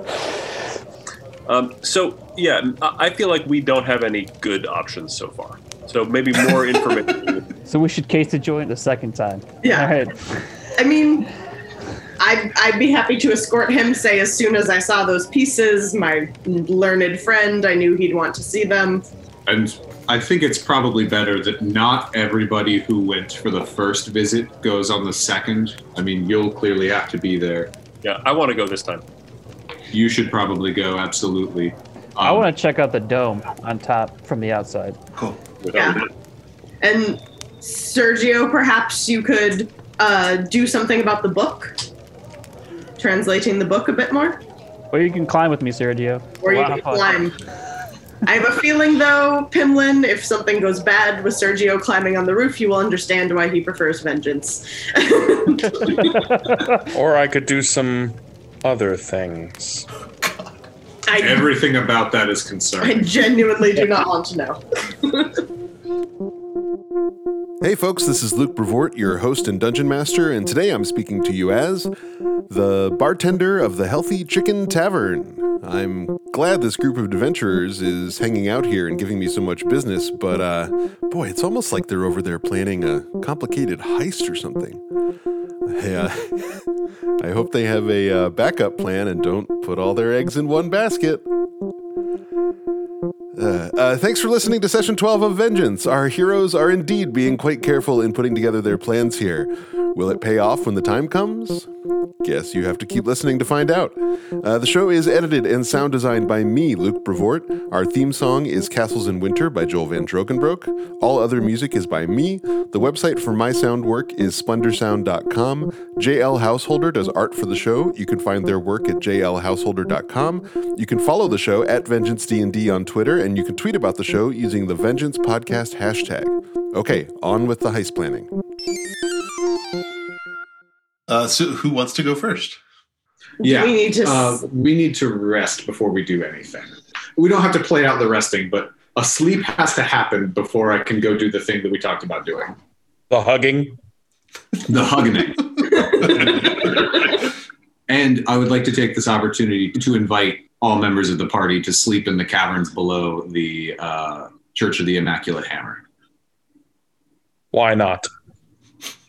Um, so, yeah, I I feel like we don't have any good options so far. So maybe more [LAUGHS] information. So we should case the joint the second time. Yeah. All right. I mean, I'd, I'd be happy to escort him, say, as soon as I saw those pieces, my learned friend, I knew he'd want to see them. And I think it's probably better that not everybody who went for the first visit goes on the second. I mean, you'll clearly have to be there. yeah, I want to go this time. You should probably go, absolutely. I Um, want to check out the dome on top from the outside. cool. Yeah. And Sergio, perhaps you could uh, do something about the book, translating the book a bit more, Or you can climb with me, Sergio. or you can climb. I have a feeling, though, Pimlan, if something goes bad with Sergio climbing on the roof, you will understand why he prefers vengeance. [LAUGHS] Or I could do some other things. I, Everything about that is concerned. I genuinely do not want to know. [LAUGHS] Hey folks, this is Luke Brevoort, your host and dungeon master, and today I'm speaking to you as the bartender of the Healthy Chicken Tavern. I'm glad this group of adventurers is hanging out here and giving me so much business, but uh, boy, it's almost like they're over there planning a complicated heist or something. Yeah, [LAUGHS] I hope they have a uh, backup plan and don't put all their eggs in one basket. Uh, uh, thanks for listening to session 12 of Vengeance. Our heroes are indeed being quite careful in putting together their plans here. Will it pay off when the time comes? Guess you have to keep listening to find out. Uh, the show is edited and sound designed by me, Luke Brevoort. Our theme song is Castles in Winter by Joel Van Drogenbroek. All other music is by me. The website for my sound work is splendorsound.com. JL Householder does art for the show. You can find their work at jlhouseholder.com. You can follow the show at Vengeance D&D on Twitter, and you can tweet about the show using the Vengeance Podcast hashtag. Okay, on with the heist planning. Uh, so, who wants to go first? Yeah, we need to. uh, we need to rest before we do anything. We don't have to play out the resting, but a sleep has to happen before I can go do the thing that we talked about doing. The hugging. The hugging. and I would like to take this opportunity to invite all members of the party to sleep in the caverns below the uh, Church of the Immaculate Hammer. Why not?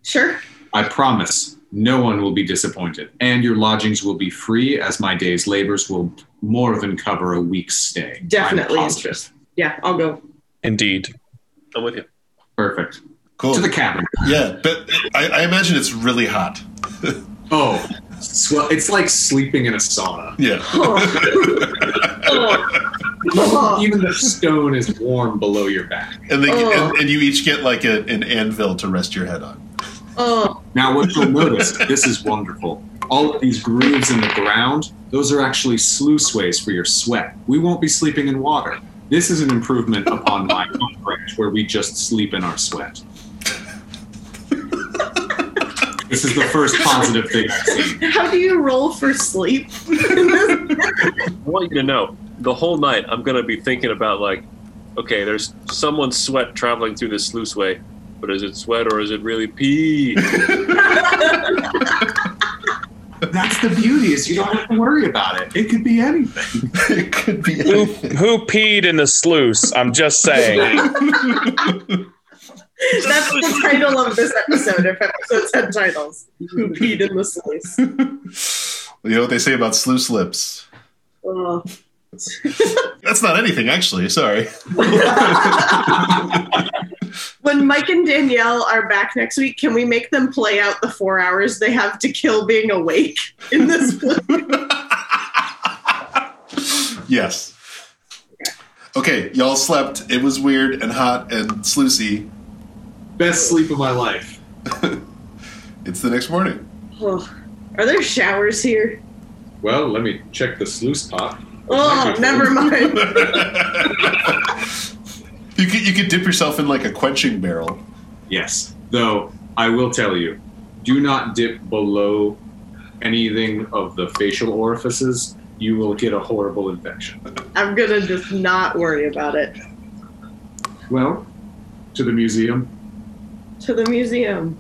sure. I promise no one will be disappointed, and your lodgings will be free as my day's labors will more than cover a week's stay. Definitely positive. interest. Yeah, I'll go. Indeed. I'm with you. Perfect. Cool. To the cabin. yeah, but I, I imagine it's really hot. [LAUGHS] Oh, swell. It's like sleeping in a sauna. Yeah. Oh. [LAUGHS] [LAUGHS] Oh. Even the stone is warm below your back. And, they, Oh. and, and you each get like a, an anvil to rest your head on. Oh, Now, what you'll notice, this is wonderful. All of these grooves in the ground, those are actually sluiceways for your sweat. We won't be sleeping in water. This is an improvement upon my branch where we just sleep in our sweat. this is the first positive thing I've seen. how do you roll for sleep? I want you to know the whole night I'm going to be thinking about like, okay, there's someone's sweat traveling through this sluiceway, but is it sweat or is it really pee? [LAUGHS] That's the beauty is you don't have to worry about it. It could be anything. [LAUGHS] it could be Who, anything. who peed in the sluice? I'm just saying. [LAUGHS] That's the title of this episode. If episodes had titles, who peed in the sluice? You know what they say about sluice lips? Oh. That's not anything, actually. Sorry. When Mike and Danielle are back next week, can we make them play out the four hours they have to kill being awake in this? [LAUGHS] yes. Okay, y'all slept. It was weird and hot and sluicy. Best sleep of my life. [LAUGHS] It's the next morning. Oh. Are there showers here? Well, let me check the sluice pot. Oh, never mind. [LAUGHS] you could you could dip yourself in like a quenching barrel. Yes. Though I will tell you, do not dip below anything of the facial orifices. You will get a horrible infection. I'm gonna just not worry about it. Well, to the museum. To the museum.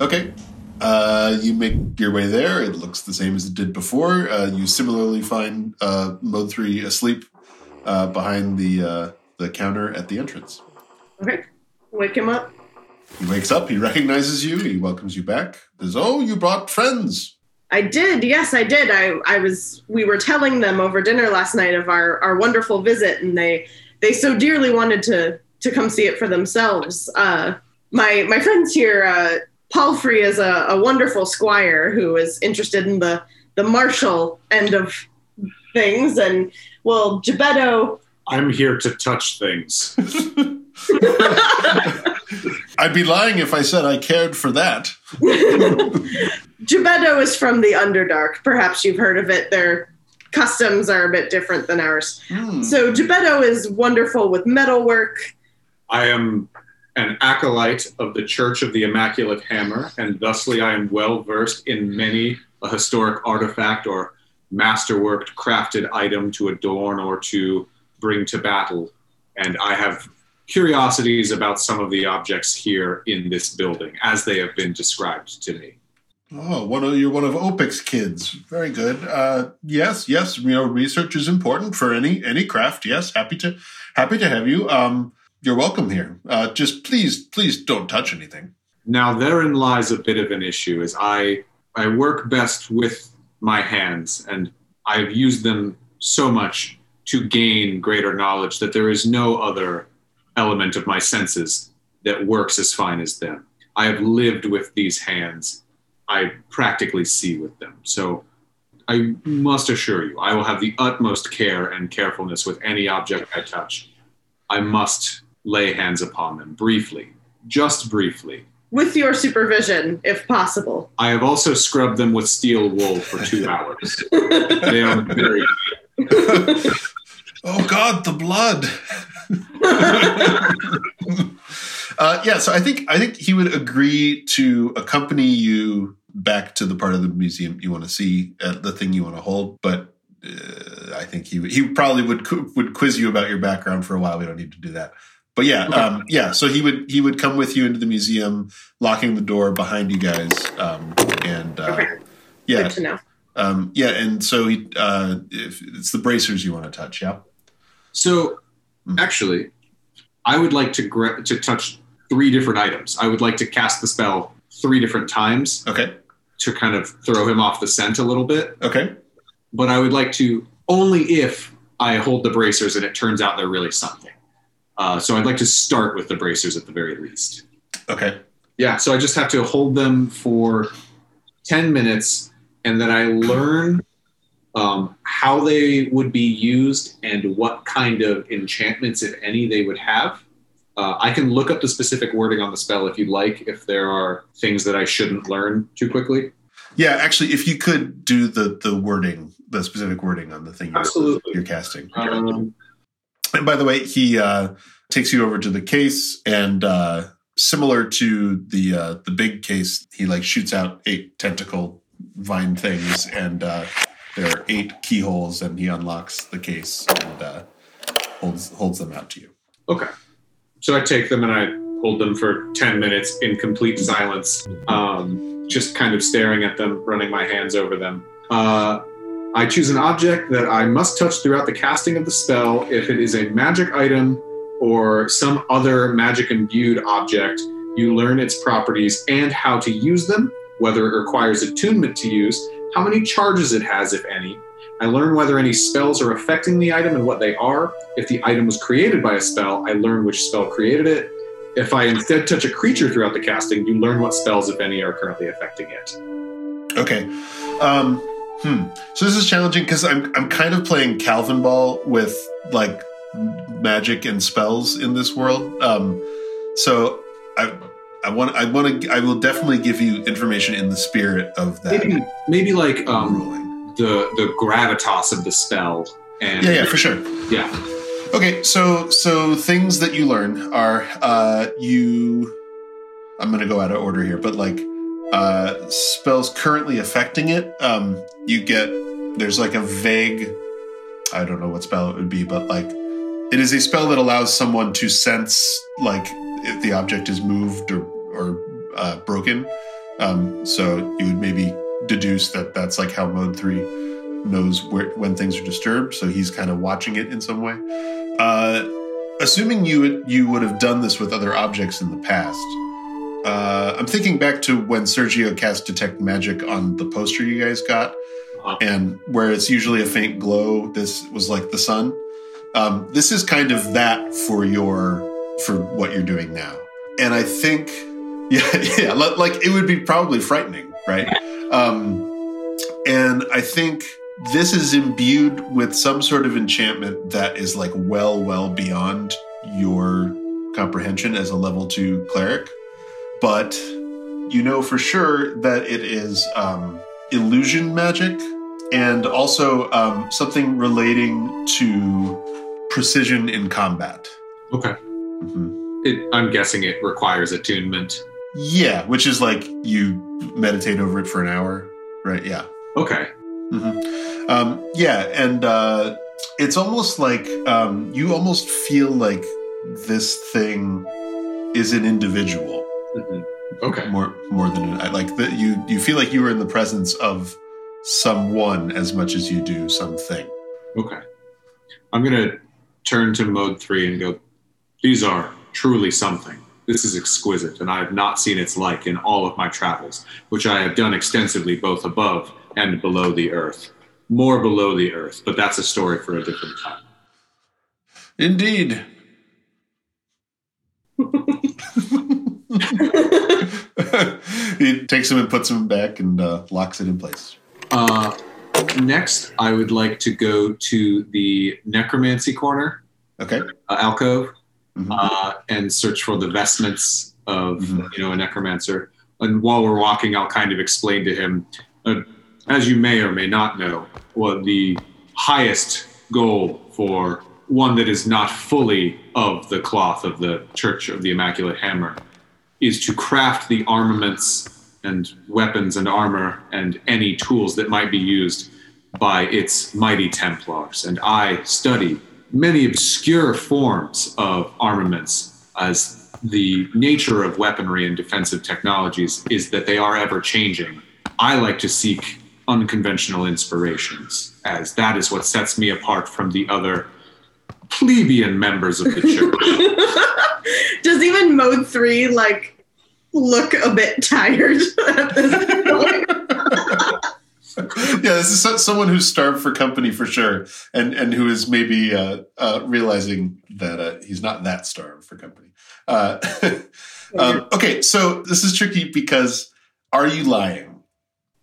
Okay. Uh, you make your way there. It looks the same as it did before. Uh, you similarly find uh, Mode Three asleep uh, behind the uh, the counter at the entrance. Okay. Wake him up. He wakes up. He recognizes you. He welcomes you back. Says, "Oh, you brought friends." I did. Yes, I did. I, I was. We were telling them over dinner last night of our, our wonderful visit, and they they so dearly wanted to to come see it for themselves. Uh, my my friends here, uh, Palfrey is a, a wonderful squire who is interested in the the martial end of things, and well, Jebeddo. I'm here to touch things. [LAUGHS] I'd be lying if I said I cared for that. [LAUGHS] Jebeddo is from the Underdark. Perhaps you've heard of it. Their customs are a bit different than ours. Hmm. So Jebeddo is wonderful with metalwork. I am an acolyte of the Church of the Immaculate Hammer, and thusly I am well versed in many a historic artifact or masterworked crafted item to adorn or to bring to battle. And I have curiosities about some of the objects here in this building as they have been described to me. Oh, one of you're one of Opik's kids. Very good. Uh, yes, yes. You know, research is important for any any craft. Yes, happy to happy to have you. Um, you're welcome here. Uh, just please, please don't touch anything. Now therein lies a bit of an issue is I I work best with my hands and I've used them so much to gain greater knowledge that there is no other element of my senses that works as fine as them. I have lived with these hands. I practically see with them. So I must assure you, I will have the utmost care and carefulness with any object I touch. I must lay hands upon them briefly, just briefly. With your supervision, if possible. I have also scrubbed them with steel wool for two [LAUGHS] hours. they are very. [LAUGHS] oh God, the blood. [LAUGHS] uh, yeah, so I think I think he would agree to accompany you back to the part of the museum you want to see, uh, the thing you want to hold. But uh, I think he he probably would would quiz you about your background for a while. We don't need to do that. But yeah, um, yeah. So he would he would come with you into the museum, locking the door behind you guys, um, and uh, Okay. yeah, Good to know. Um, yeah. And so he uh, if it's the bracers you want to touch. Yeah. So, actually, I would like to gra- to touch three different items. I would like to cast the spell three different times Okay. to kind of throw him off the scent a little bit. Okay. But I would like to only if I hold the bracers and it turns out they're really something. Uh, so I'd like to start with the bracers at the very least. Okay. Yeah, so I just have to hold them for 10 minutes and then I learn um, how they would be used and what kind of enchantments, if any, they would have. Uh, I can look up the specific wording on the spell if you'd like, if there are things that I shouldn't learn too quickly. Yeah, actually, if you could do the the wording, the specific wording on the thing you're, you're casting. Um, And by the way, he uh, takes you over to the case, and uh, similar to the uh, the big case, he like shoots out eight tentacle vine things, and uh, there are eight keyholes, and he unlocks the case and uh, holds holds them out to you. Okay. So I take them and I hold them for 10 minutes in complete silence, um, just kind of staring at them, running my hands over them. Uh, I choose an object that I must touch throughout the casting of the spell. If it is a magic item or some other magic imbued object, you learn its properties and how to use them, whether it requires attunement to use, how many charges it has, if any. I learn whether any spells are affecting the item and what they are. If the item was created by a spell, I learn which spell created it. If I instead touch a creature throughout the casting, you learn what spells, if any, are currently affecting it. Okay. Um, hmm. So this is challenging because I'm I'm kind of playing Calvin Ball with like magic and spells in this world. Um, so I I want I want to I will definitely give you information in the spirit of that Maybe, maybe like um, ruling. the the gravitas of the spell. And Yeah, yeah, for sure. yeah. Okay, so so things that you learn are uh you I'm going to go out of order here, but like uh spells currently affecting it, um you get there's like a vague I don't know what spell it would be, but like it is a spell that allows someone to sense like if the object is moved or or uh, broken. Um so you would maybe deduce that that's like how mode 3 knows where when things are disturbed, so he's kind of watching it in some way. Uh, assuming you would, you would have done this with other objects in the past, uh, I'm thinking back to when Sergio cast Detect Magic on the poster you guys got, Uh-huh. and where it's usually a faint glow. This was like the sun. Um, this is kind of that for your for what you're doing now, and I think, [LAUGHS] yeah, yeah, like it would be probably frightening, right? Um, and I think this is imbued with some sort of enchantment that is like well, well beyond your comprehension as a level two cleric. But you know for sure that it is um, illusion magic and also um, something relating to precision in combat. Okay. Mhm. It, I'm guessing it requires attunement. Yeah, which is like you meditate over it for an hour, right? Yeah. Okay. Mhm. Um, yeah, and uh, it's almost like um, you almost feel like this thing is an individual Mhm. Okay. more more than an, like that. You you feel like you are in the presence of someone as much as you do something. Okay. I'm going to turn to mode three and go, these are truly something. This is exquisite, and I have not seen its like in all of my travels, which I have done extensively both above and below the earth. More below the earth, but that's a story for a different time. Indeed. [LAUGHS] he takes him and puts him back and uh, locks it in place. Uh, next, I would like to go to the necromancy corner, Okay. uh, alcove, Mhm. uh, and search for the vestments of Mhm. you know a necromancer. And while we're walking, I'll kind of explain to him, uh, as you may or may not know, what the highest goal for one that is not fully of the cloth of the Church of the Immaculate Hammer is to craft the armaments and weapons and armor and any tools that might be used by its mighty Templars. And I study many obscure forms of armaments as the nature of weaponry and defensive technologies is that they are ever changing. I like to seek unconventional inspirations, as that is what sets me apart from the other plebeian members of the [LAUGHS] church. Does even mode three like look a bit tired at this point? [LAUGHS] [LAUGHS] yeah, this is someone who's starved for company for sure, and and who is maybe uh, uh, realizing that uh, he's not that starved for company. Uh, [LAUGHS] um, okay, so this is tricky because are you lying?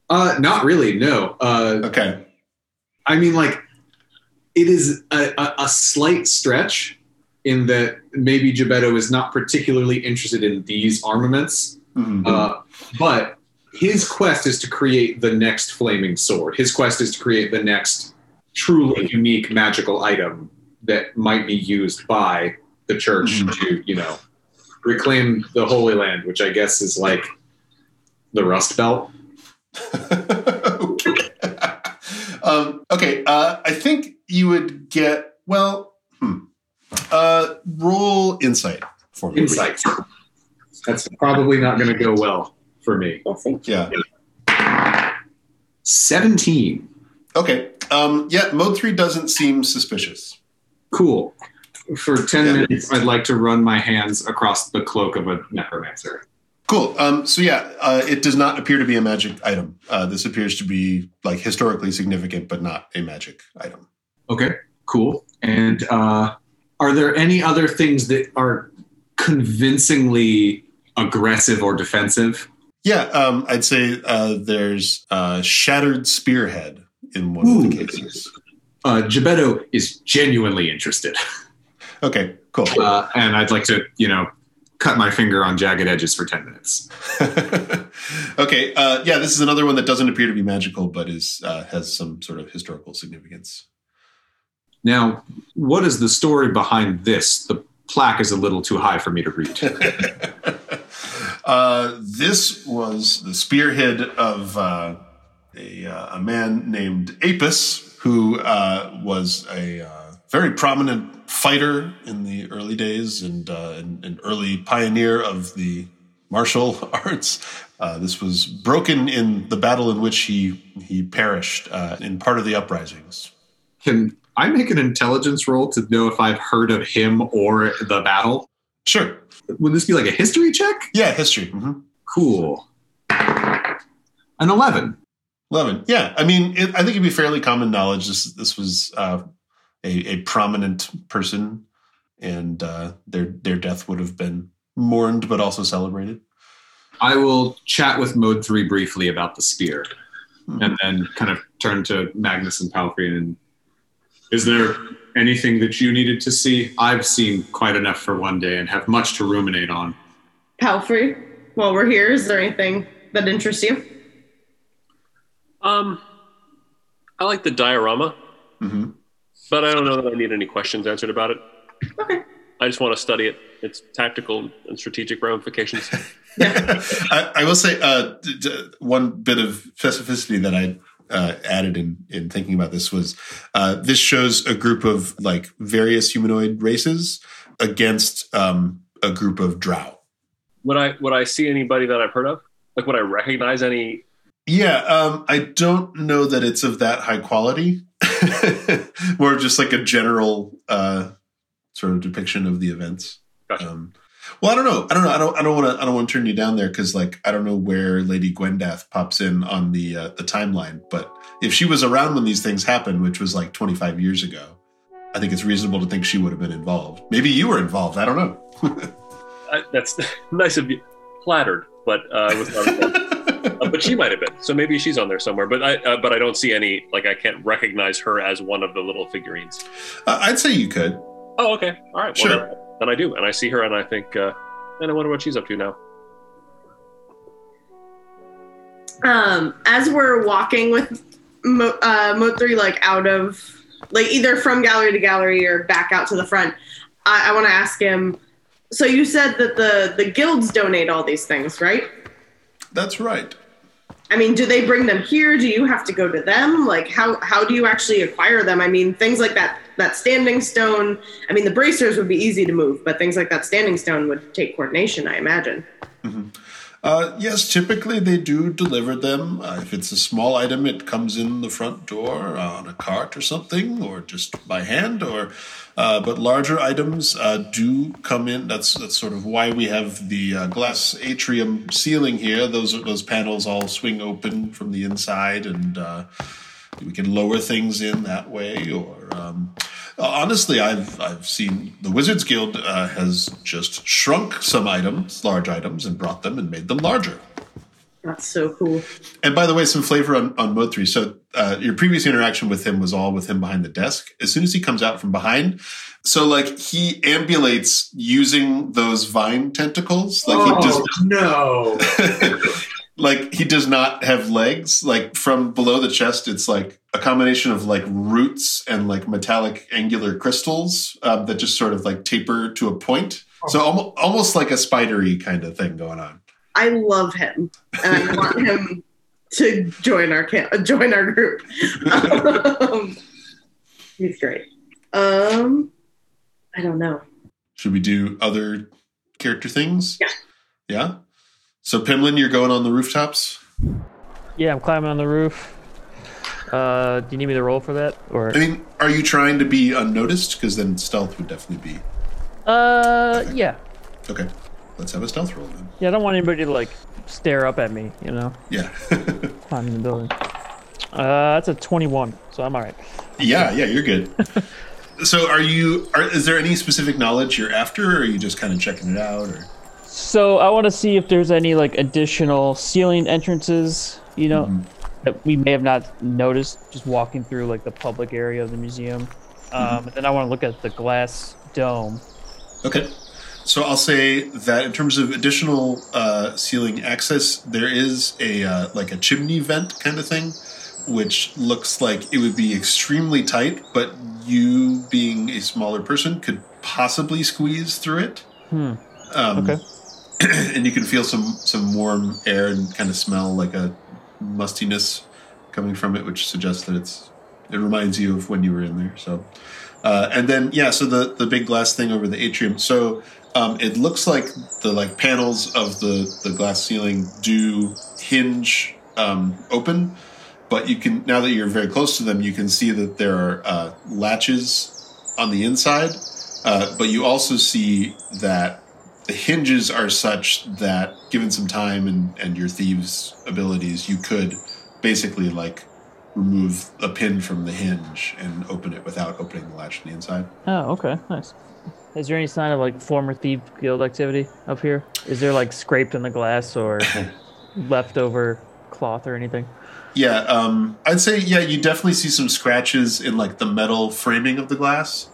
uh, not really, no. Uh, Okay, I mean, like, it is a, a, a slight stretch in that maybe Jebeddo is not particularly interested in these armaments, Mhm. uh, but his quest is to create the next flaming sword. His quest is to create the next truly unique magical item that might be used by the church Mhm. to, you know, reclaim the Holy Land, which I guess is like the Rust Belt. [LAUGHS] okay. um, okay, uh, I think you would get well. Hmm. Uh, roll insight for me. Insight. That's probably not going to go well for me. Yeah. 17. Okay. Um, yeah, mode three doesn't seem suspicious. Cool. For 10 Yeah. minutes, I'd like to run my hands across the cloak of a necromancer. Cool. Um, so yeah, uh, it does not appear to be a magic item. Uh, this appears to be like historically significant, but not a magic item. Okay, cool. And uh, are there any other things that are convincingly aggressive or defensive? Yeah, um, I'd say uh, there's a shattered spearhead in one of the cases. Uh, Jebeddo is genuinely interested. [LAUGHS] Okay, cool. Uh, and I'd like to, you know, cut my finger on jagged edges for 10 minutes. [LAUGHS] okay, uh, yeah, this is another one that doesn't appear to be magical, but is uh, has some sort of historical significance. Now, what is the story behind this? The plaque is a little too high for me to read. [LAUGHS] uh, this was the spearhead of uh, a, uh, a man named Apis, who uh, was a uh, very prominent fighter in the early days and uh, an, early pioneer of the martial [LAUGHS] arts. This was broken in the battle in which he he perished in part of the uprisings. Can I make an intelligence roll to know if I've heard of him or the battle? Sure. Would this be like a history check? Yeah, history. hmm Cool. An 11. Eleven. Yeah, I mean, it, I think it'd be fairly common knowledge. This this was uh, a, a prominent person, and uh, their their death would have been mourned, but also celebrated. I will chat with Mode 3 briefly about the spear Hmm. and then kind of turn to Magnuss and Palfrey and is there anything that you needed to see? I've seen quite enough for one day and have much to ruminate on. Palfrey, while we're here, is there anything that interests you? Um, I like the diorama, hmm but I don't know that I need any questions answered about it. Okay. I just want to study it, its tactical and strategic ramifications. [LAUGHS] [LAUGHS] I, I will say uh, d- d- one bit of specificity that I uh, added in in thinking about this was uh, this shows a group of like various humanoid races against um, a group of drow. would I would I see anybody that I've heard of? Like, would I recognize any? Yeah, um, I don't know that it's of that high quality. [LAUGHS] More just like a general uh, sort of depiction of the events. Gotcha. Um, well, I don't know. I don't know. I don't. I don't want to. I don't want to turn you down there because, like, I don't know where Lady Gwendath pops in on the uh, the timeline. But if she was around when these things happened, which was like 25 years ago, I think it's reasonable to think she would have been involved. Maybe you were involved. I don't know. [LAUGHS] I, that's [LAUGHS] nice of you. Flattered, but uh, I was not. [LAUGHS] Uh, but she might have been. So maybe she's on there somewhere. But I uh, but I don't see any. Like I can't recognize her as one of the little figurines. Uh, I'd say you could. Oh, okay. All right. Sure. Well, then, then I do, and I see her, and I think, uh, and I wonder what she's up to now. um, as we're walking with Mo, uh, Mo3 like out of like either from gallery to gallery or back out to the front, I, I want to ask him. So you said that the the guilds donate all these things, right? That's right. I mean, do they bring them here? Do you have to go to them? Like, how how do you actually acquire them? I mean, things like that that standing stone. I mean, the bracers would be easy to move, but things like that standing stone would take coordination, I imagine. Uh, yes, typically they do deliver them. Uh, if it's a small item, it comes in the front door on a cart or something, or just by hand. Or, uh, but larger items uh, do come in. That's that's sort of why we have the uh, glass atrium ceiling here. Those those panels all swing open from the inside, and uh, we can lower things in that way. Or um, honestly, I've I've seen the Wizards Guild uh, has just shrunk some items, large items, and brought them and made them larger. That's so cool. And by the way, some flavor on, on Mode 3. So, uh, your previous interaction with him was all with him behind the desk. As soon as he comes out from behind, so like he ambulates using those vine tentacles. Like he just no. [LAUGHS] like he does not have legs. Like from below the chest, it's like a combination of like roots and like metallic angular crystals um, that just sort of like taper to a point. So almost, almost like a spidery kind of thing going on. I love him, and I want [LAUGHS] him to join our camp, join our group. um, he's great. Um, I don't know. Should we do other character things? Yeah. Yeah. So Pimlan, you're going on the rooftops. Yeah, I'm climbing on the roof. Uh, do you need me to roll for that, or? I mean, are you trying to be unnoticed? Because then stealth would definitely be Uh, yeah, okay. Let's have a stealth roll then. yeah. I don't want anybody to like stare up at me, you know, Yeah. [LAUGHS] climbing the building. Uh, that's a 21, so I'm all right. yeah. Yeah. You're good. [LAUGHS] so, are you? Are, is there any specific knowledge you're after, or are you just kind of checking it out? Or So I want to see if there's any like additional ceiling entrances, you know, that we may have not noticed just walking through like the public area of the museum. Um, and then I want to look at the glass dome. Okay. So I'll say that in terms of additional uh, ceiling access, there is a uh, like a chimney vent kind of thing, which looks like it would be extremely tight, but you being a smaller person could possibly squeeze through it. Hmm. Um, Okay. [CLEARS THROAT] and you can feel some some warm air and kind of smell like a mustiness coming from it, which suggests that it's it reminds you of when you were in there. So, uh, and then yeah, so the the big glass thing over the atrium. So um, it looks like the like panels of the the glass ceiling do hinge um, open, but you can now that you're very close to them, you can see that there are uh, latches on the inside. Uh, but you also see that the hinges are such that, given some time and, and your thieves' abilities, you could basically like remove a pin from the hinge and open it without opening the latch on the inside. Oh, okay, nice. Is there any sign of like former thief guild activity up here? Is there like scraped in the glass or [LAUGHS] leftover cloth or anything? Yeah, um, I'd say yeah, you definitely see some scratches in like the metal framing of the glass,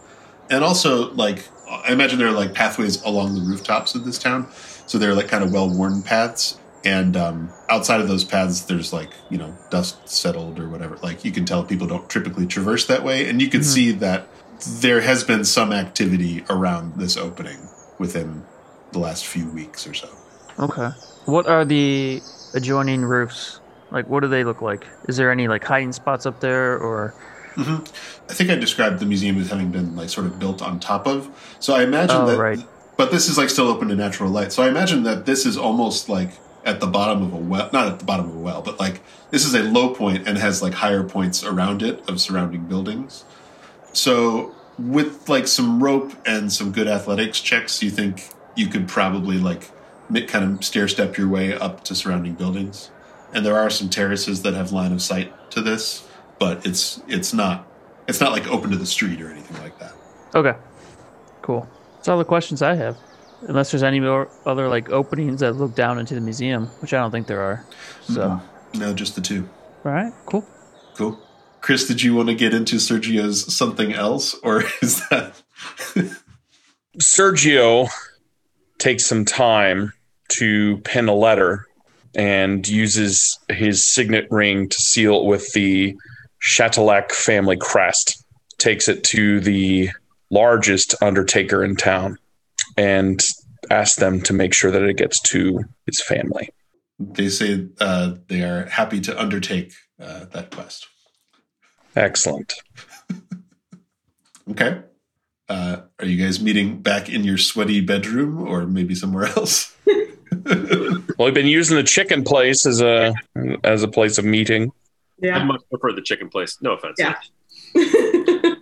and also like I imagine there are like pathways along the rooftops of this town, so they're like kind of well worn paths. And um, outside of those paths, there's like you know dust settled or whatever. Like you can tell people don't typically traverse that way, and you can see that there has been some activity around this opening within the last few weeks or so. Okay. What are the adjoining roofs? Like, what do they look like? Is there any like hiding spots up there, or Mm-hmm. I think I described the museum as having been like sort of built on top of. So I imagine Oh, that, right. but this is like still open to natural light. So I imagine that this is almost like at the bottom of a well, not at the bottom of a well, but like this is a low point and has like higher points around it of surrounding buildings. So with like some rope and some good athletics checks, you think you could probably like kind of stair step your way up to surrounding buildings. And there are some terraces that have line of sight to this, but it's it's not it's not like open to the street or anything like that. okay, cool. That's all the questions I have. Unless there's any more other like openings that look down into the museum, which I don't think there are. So, No, just the two. all right, cool. Cool. Chris, did you want to get into Sergio's something else, or [LAUGHS] is that? [LAUGHS] Sergio takes some time to pen a letter and uses his signet ring to seal it with the Chatelet family crest. Takes it to the largest undertaker in town and asks them to make sure that it gets to his family. They say uh, they are happy to undertake uh, that quest. Excellent. [LAUGHS] Okay. Uh, are you guys meeting back in your sweaty bedroom, or maybe somewhere else? [LAUGHS] Well, we've been using the chicken place as a as a place of meeting. I much prefer the chicken place. No offense. Yeah. [LAUGHS]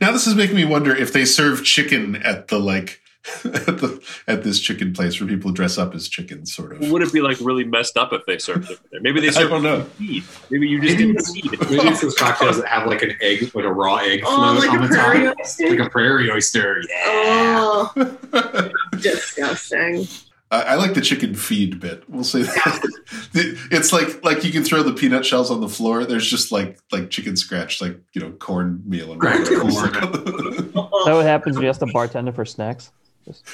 Now this is making me wonder if they serve chicken at the like [LAUGHS] at the at this chicken place where people dress up as chickens, sort of. Would it be like really messed up if they served it there? Maybe they [LAUGHS] I don't know. feed. Maybe you just Maybe didn't it's, feed. maybe it's those cocktails that have like an egg, like a raw egg oh, float oh, like on a the prairie top. oyster. Like a prairie oyster. Yeah. Oh, disgusting. I, I like the chicken feed bit. We'll say that. [LAUGHS] it's like like you can throw the peanut shells on the floor. There's just like like chicken scratch, like you know cornmeal and Cracked corn. Is that [LAUGHS] what happens when you ask the bartender for snacks?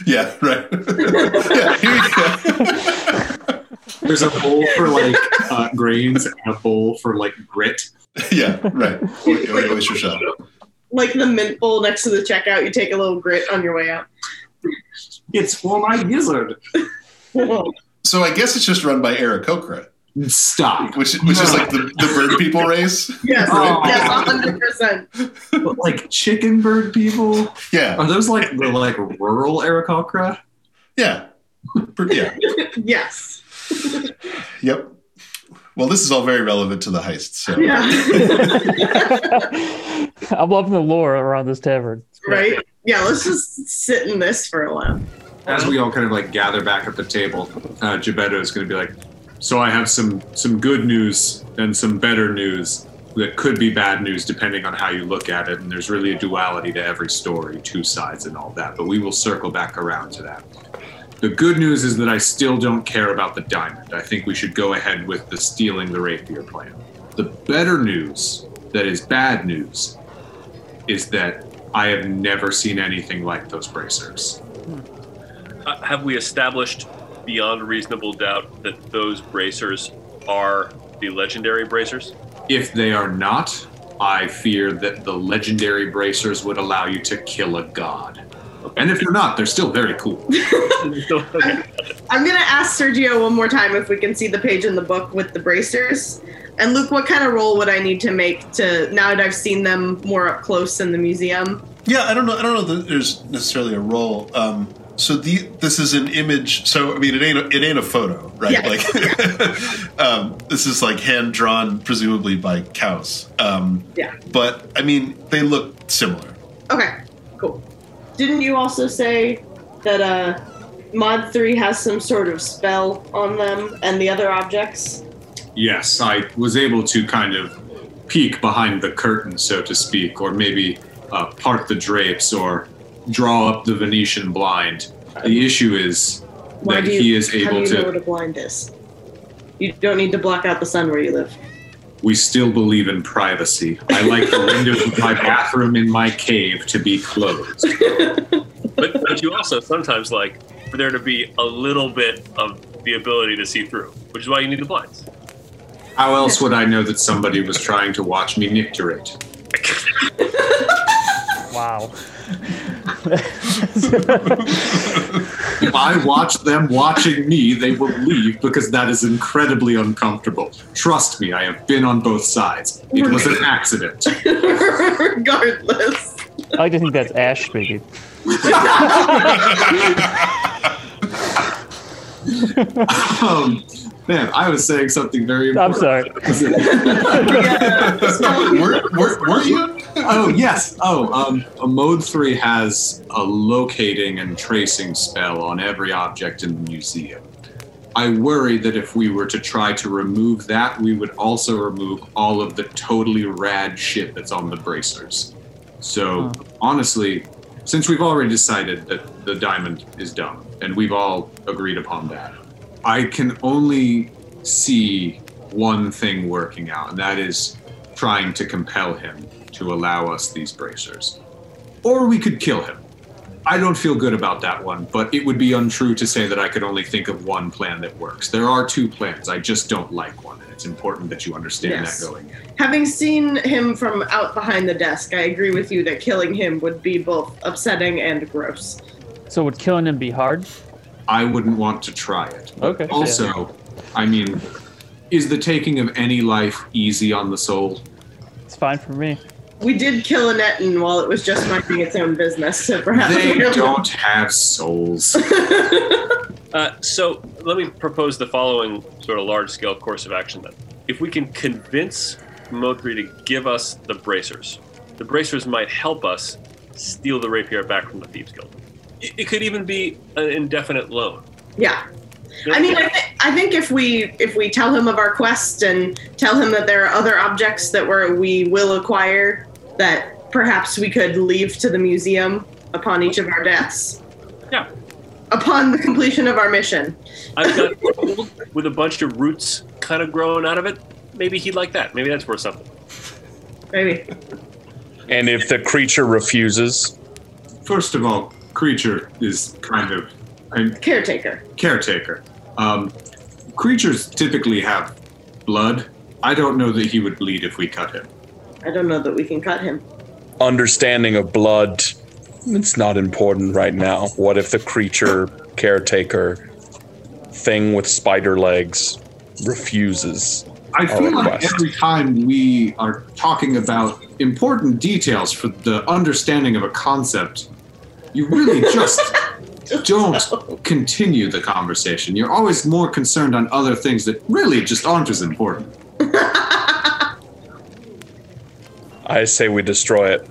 yeah, right. [LAUGHS] yeah, here you go. There's a bowl for like uh, grains and a bowl for like grit. yeah, right. Oy- Oyster shell. Like the mint bowl next to the checkout, you take a little grit on your way out. It's for my gizzard. [LAUGHS] So I guess it's just run by Aarakocra, Stop. which which is like the, the bird [LAUGHS] people race. yes, Oh. yes, hundred percent. But like chicken bird people? Yeah, Are those like the like rural Aarakocra? yeah, yeah. [LAUGHS] Yes. Yep. Well, this is all very relevant to the heist. So Yeah. [LAUGHS] [LAUGHS] I'm loving the lore around this tavern. Right. Yeah. Let's just sit in this for a while. As we all kind of like gather back at the table, uh, Jebeddo is going to be like, "So I have some some good news and some better news that could be bad news depending on how you look at it. And there's really a duality to every story, two sides and all that. But we will circle back around to that. The good news is that I still don't care about the diamond. I think we should go ahead with the stealing the rapier plan. The better news, that is bad news, is that I have never seen anything like those bracers. Uh, have we established beyond reasonable doubt that those bracers are the legendary bracers? If they are not, I fear that the legendary bracers would allow you to kill a god. And if they're not, they're still very cool. [LAUGHS] I'm gonna ask Sergio one more time if we can see the page in the book with the bracers. And Luke, what kind of role would I need to make to now that I've seen them more up close in the museum? Yeah, I don't know. I don't know that there's necessarily a role. Um, so the this is an image. So I mean, it ain't a, it ain't a photo, right? Yeah. Like [LAUGHS] um, this is like hand drawn, presumably by cows. Um, Yeah. But I mean, they look similar. Okay, cool. Didn't you also say that uh, Mod 3 has some sort of spell on them and the other objects? Yes, I was able to kind of peek behind the curtain, so to speak, or maybe uh, part the drapes or draw up the Venetian blind. The issue is Why that you, he is how able do you know to. what a blind is? You don't need to block out the sun where you live. We still believe in privacy. I like the windows of my bathroom in my cave to be closed. but, but you also sometimes like for there to be a little bit of the ability to see through, which is why you need the blinds. How else would I know that somebody was trying to watch me nicturate? [LAUGHS] Wow. [LAUGHS] If I watch them watching me, they will leave because that is incredibly uncomfortable. Trust me, I have been on both sides. It was an accident. Regardless. I like to think that's Ash speaking. um, man, I was saying something very I'm important. [LAUGHS] sorry. were, were, were you? Oh yes. Oh, um, a mode three has a locating and tracing spell on every object in the museum. I worry that if we were to try to remove that, we would also remove all of the totally rad shit that's on the bracers. So honestly, since we've already decided that the diamond is dumb, and we've all agreed upon that, I can only see one thing working out, and that is trying to compel him to allow us these bracers. Or we could kill him. I don't feel good about that one, but it would be untrue to say that I could only think of one plan that works. There are two plans. I just don't like one, and it's important that you understand Yes. that going in. Having seen him from out behind the desk, I agree with you that killing him would be both upsetting and gross. So would killing him be hard? I wouldn't want to try it. Okay. Also, I mean, is the taking of any life easy on the soul? It's fine for me. We did kill Anetin while it was just minding its own business, so perhaps They we don't have souls. [LAUGHS] Uh, so let me propose the following sort of large scale course of action then. If we can convince Modri to give us the bracers, the bracers might help us steal the rapier back from the Thieves Guild. It, it could even be an indefinite loan. Yeah. I mean, I, th- I think if we if we tell him of our quest and tell him that there are other objects that we're, we will acquire, that perhaps we could leave to the museum upon each of our deaths. Yeah. Upon the completion of our mission. I've got gold with a bunch of roots kind of growing out of it. Maybe he'd like that. Maybe that's worth something. Maybe. And if the creature refuses, First of all, creature is kind of a Caretaker. caretaker. Um, creatures typically have blood. I don't know that he would bleed if we cut him. I don't know that we can cut him. understanding of blood, it's not important right now. What if the creature, caretaker, thing with spider legs refuses? I feel like every time we are talking about important details for the understanding of a concept, you really [LAUGHS] just don't continue the conversation. You're always more concerned on other things that really just aren't as important. I say we destroy it.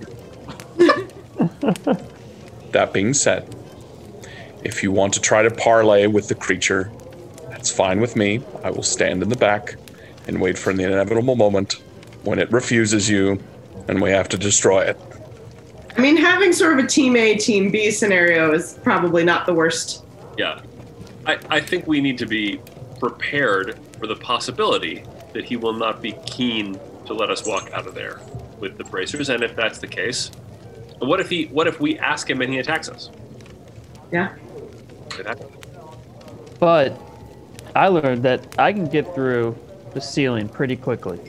that being said, if you want to try to parlay with the creature, that's fine with me. I will stand in the back and wait for the inevitable moment when it refuses you and we have to destroy it. I mean, having sort of a team A, team B scenario is probably not the worst. Yeah. I, I think we need to be prepared for the possibility that he will not be keen to let us walk out of there with the bracers. And if that's the case, what if he what if we ask him and he attacks us? Yeah. Could happen. But I learned that I can get through the ceiling pretty quickly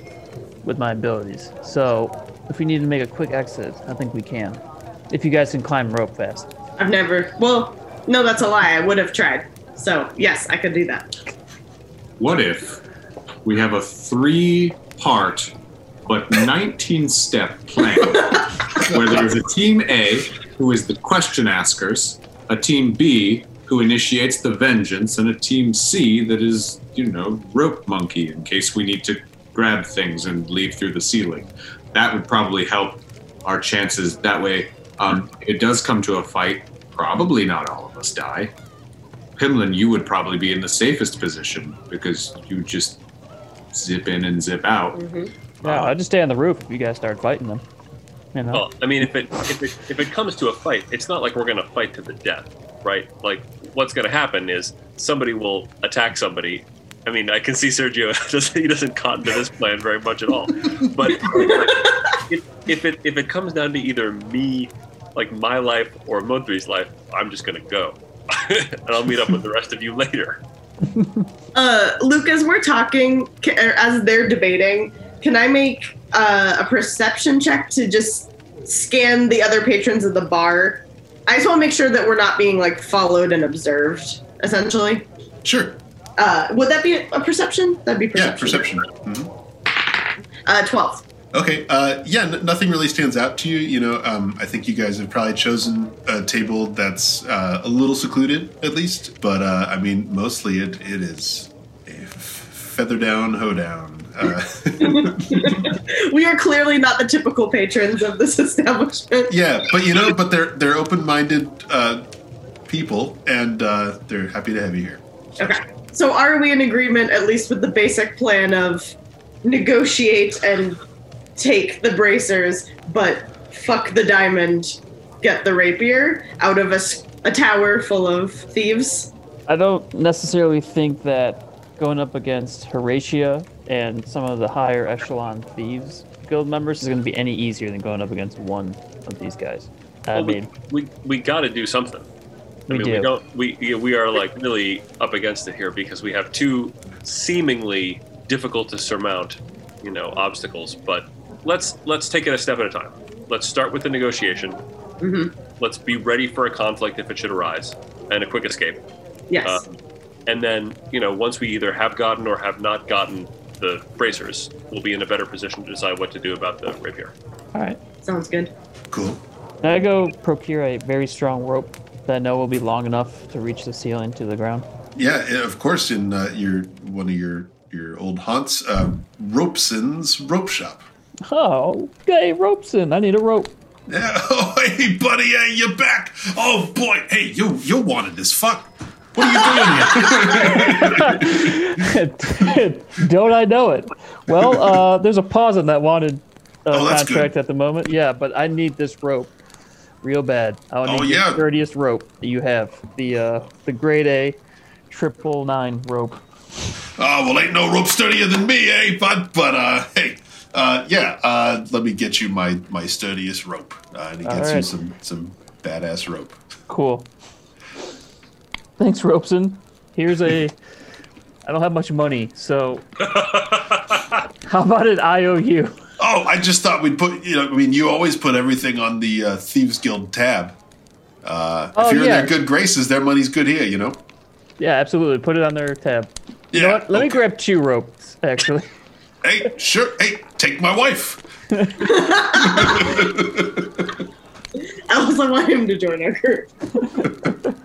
with my abilities. So if we need to make a quick exit, I think we can. If you guys can climb rope fast. I've never. Well, no, that's a lie. I would have tried. So yes, I could do that. What if we have a three part but 19 step plan [LAUGHS] where there's a team A who is the question askers, a team B who initiates the vengeance, and a team C that is, you know, rope monkey in case we need to grab things and leave through the ceiling. That would probably help our chances. That way, um, it does come to a fight. Probably not all of us die. Pimlan, you would probably be in the safest position because you just zip in and zip out. Yeah, I'll just stay on the roof if you guys start fighting them. You know? Well, I mean, if it if it if it comes to a fight, it's not like we're going to fight to the death, right? Like, what's going to happen is somebody will attack somebody. I mean, I can see Sergio [LAUGHS] doesn't he doesn't cotton to this plan very much at all. But [LAUGHS] if, if it if it comes down to either me, like my life, or Modri's life, I'm just going to go, [LAUGHS] and I'll meet up with the rest of you later. Uh, Luke, as we're talking, or as they're debating, can I make uh, a perception check to just scan the other patrons of the bar? I just want to make sure that we're not being like followed and observed. Essentially, Sure. Uh, would that be a perception? That'd be perception. Yeah, perception. Mhm. Uh, Twelve. Okay. Uh, yeah, n- nothing really stands out to you. You know, um, I think you guys have probably chosen a table that's uh, a little secluded, at least. But uh, I mean, mostly it, it is a f- feather down, hoe down. Uh, [LAUGHS] We are clearly not the typical patrons of this establishment. yeah, but you know, but they're they're open minded uh, people, and uh, they're happy to have you here. Okay. So are we in agreement at least with the basic plan of negotiate and take the bracers, but fuck the diamond, get the rapier out of a tower full of thieves? I don't necessarily think that going up against Horatia and some of the higher echelon thieves guild members is going to be any easier than going up against one of these guys. I mean, we we, we got to do something. I We mean, do. we don't. We we are like really up against it here because we have two seemingly difficult to surmount, you know, obstacles. But let's let's take it a step at a time. Let's start with the negotiation. hmm Let's be ready for a conflict if it should arise, and a quick escape. Yes. Um, and then, you know, once we either have gotten or have not gotten the bracers, we'll be in a better position to decide what to do about the rapier. all right. Sounds good. Cool. I go procure a very strong rope that I know will be long enough to reach the ceiling to the ground? Yeah, of course, in uh, your one of your your old haunts, uh, Ropeson's Rope Shop. Oh, okay, Ropeson. I need a rope. Yeah. [LAUGHS] Oh, hey, buddy, hey, you're back. Oh boy, hey, you you wanted this fuck. What are you doing here? [LAUGHS] [LAUGHS] Don't I know it? Well, uh, there's a pause on that wanted uh, Oh, contract at the moment. Yeah, but I need this rope real bad. I Oh, need yeah. the sturdiest rope that you have. The uh, the grade A triple nine rope. Oh well, ain't no rope sturdier than me, eh, bud? But uh, hey, uh, yeah, uh, let me get you my my sturdiest rope, uh, and he gets you some some badass rope. Cool. Thanks, Ropeson. Here's a. I don't have much money, so [LAUGHS] how about an IOU? Oh, I just thought we'd put. You know, I mean, you always put everything on the uh, Thieves Guild tab. Uh, Oh, if you're yeah. in their good graces, their money's good here. You know. Yeah, absolutely. Put it on their tab. Yeah. You know what? Let me grab two ropes, actually. [LAUGHS] Hey, sure. Hey, take my wife. Alice, [LAUGHS] I want him to join our group. [LAUGHS]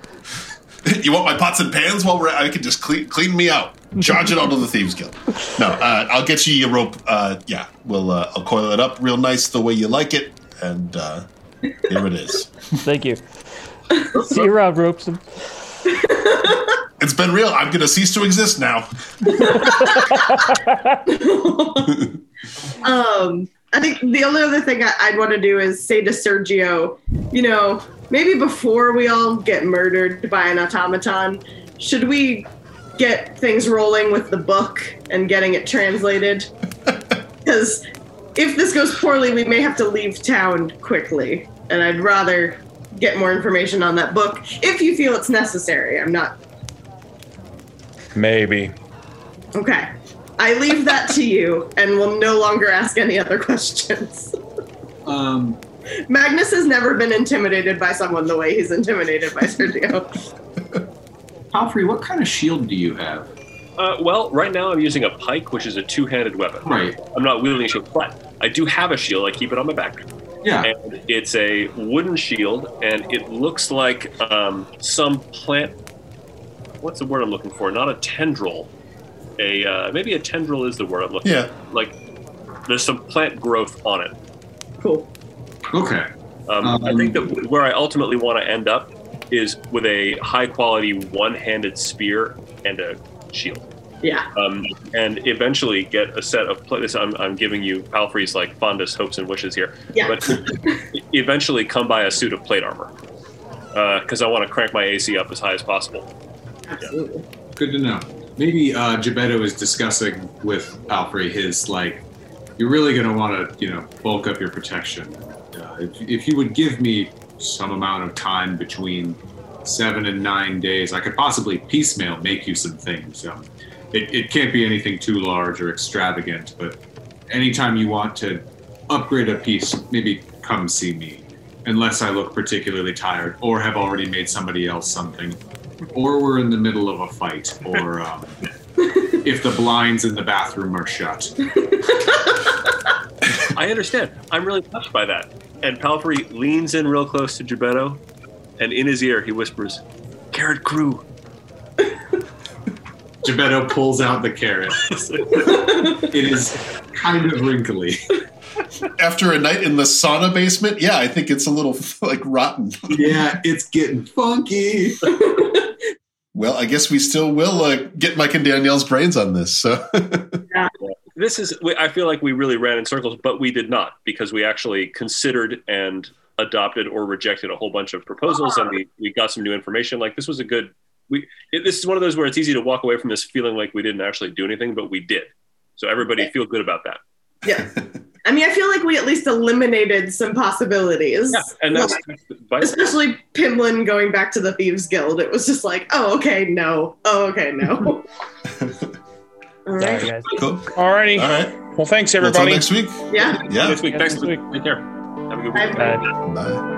[LAUGHS] you want my pots and pans? While we're, I can just clean clean me out. Charge it onto the Thieves Guild. No, uh, I'll get you your rope. Uh, yeah, we'll uh, I'll coil it up real nice the way you like it, and uh, here it is. [LAUGHS] Thank you. See you around, Ropeson. It's been real. I'm gonna cease to exist now. [LAUGHS] Um, I think the only other thing I, I'd want to do is say to Sergio, you know, maybe before we all get murdered by an automaton, should we get things rolling with the book and getting it translated? [LAUGHS] Because if this goes poorly, we may have to leave town quickly, and I'd rather get more information on that book if you feel it's necessary. I'm not Maybe. okay. I leave that to you, and will no longer ask any other questions. Um, Magnuss has never been intimidated by someone the way he's intimidated by Sergio. [LAUGHS] Alfred, what kind of shield do you have? Uh, well, right now I'm using a pike, which is a two-handed weapon. Right. I'm not wielding a shield, but I do have a shield. I keep it on my back, Yeah. and it's a wooden shield, and it looks like um, some plant. What's the word I'm looking for? Not a tendril. A uh, maybe a tendril is the word I'm looking. Yeah. for. Like there's some plant growth on it. Cool. Okay. Um, I Um, think that where I ultimately want to end up is with a high quality one handed spear and a shield. Yeah. Um, and eventually get a set of pla- this. I'm, I'm giving you Palfrey's like fondest hopes and wishes here, Yeah. but [LAUGHS] eventually come by a suit of plate armor because I want to crank my AC up as high as possible. Absolutely. Good to know. Maybe uh, Jebeddo is discussing with Alfred his like, you're really going to want to, you know, bulk up your protection. Uh, if, if you would give me some amount of time between seven and nine days, I could possibly piecemeal make you some things. Um, it, it can't be anything too large or extravagant, but anytime you want to upgrade a piece, maybe come see me. Unless I look particularly tired or have already made somebody else something or we're in the middle of a fight, or um, if the blinds in the bathroom are shut. I understand. I'm really touched by that. And Palfrey leans in real close to Jebeddo, and in his ear he whispers, "Carrot crew." Jebeddo pulls out the carrot. It is kind of wrinkly. After a night in the sauna basement, yeah, I think it's a little [LAUGHS] like rotten. Yeah, it's getting funky. Well, I guess we still will uh, get Mike and Danielle's brains on this. So [LAUGHS] this is, I feel like we really ran in circles but we did not because we actually considered and adopted or rejected a whole bunch of proposals, and we, we got some new information. Like this was a good. We it, this is one of those where it's easy to walk away from this feeling like we didn't actually do anything, but we did. So everybody feel good about that. Yeah. [LAUGHS] I mean, I feel like we at least eliminated some possibilities. Yeah, and that's, that's. Especially Pimlan going back to the Thieves Guild. It was just like, oh, okay, no. Oh, okay, no. [LAUGHS] All Sorry, right. guys. Cool. Alrighty. All right. Well, thanks Well, until everybody. next week. Yeah. Yeah. Next week. Thanks. next week. Take care. Have a good Bye. week. Bye. Bye.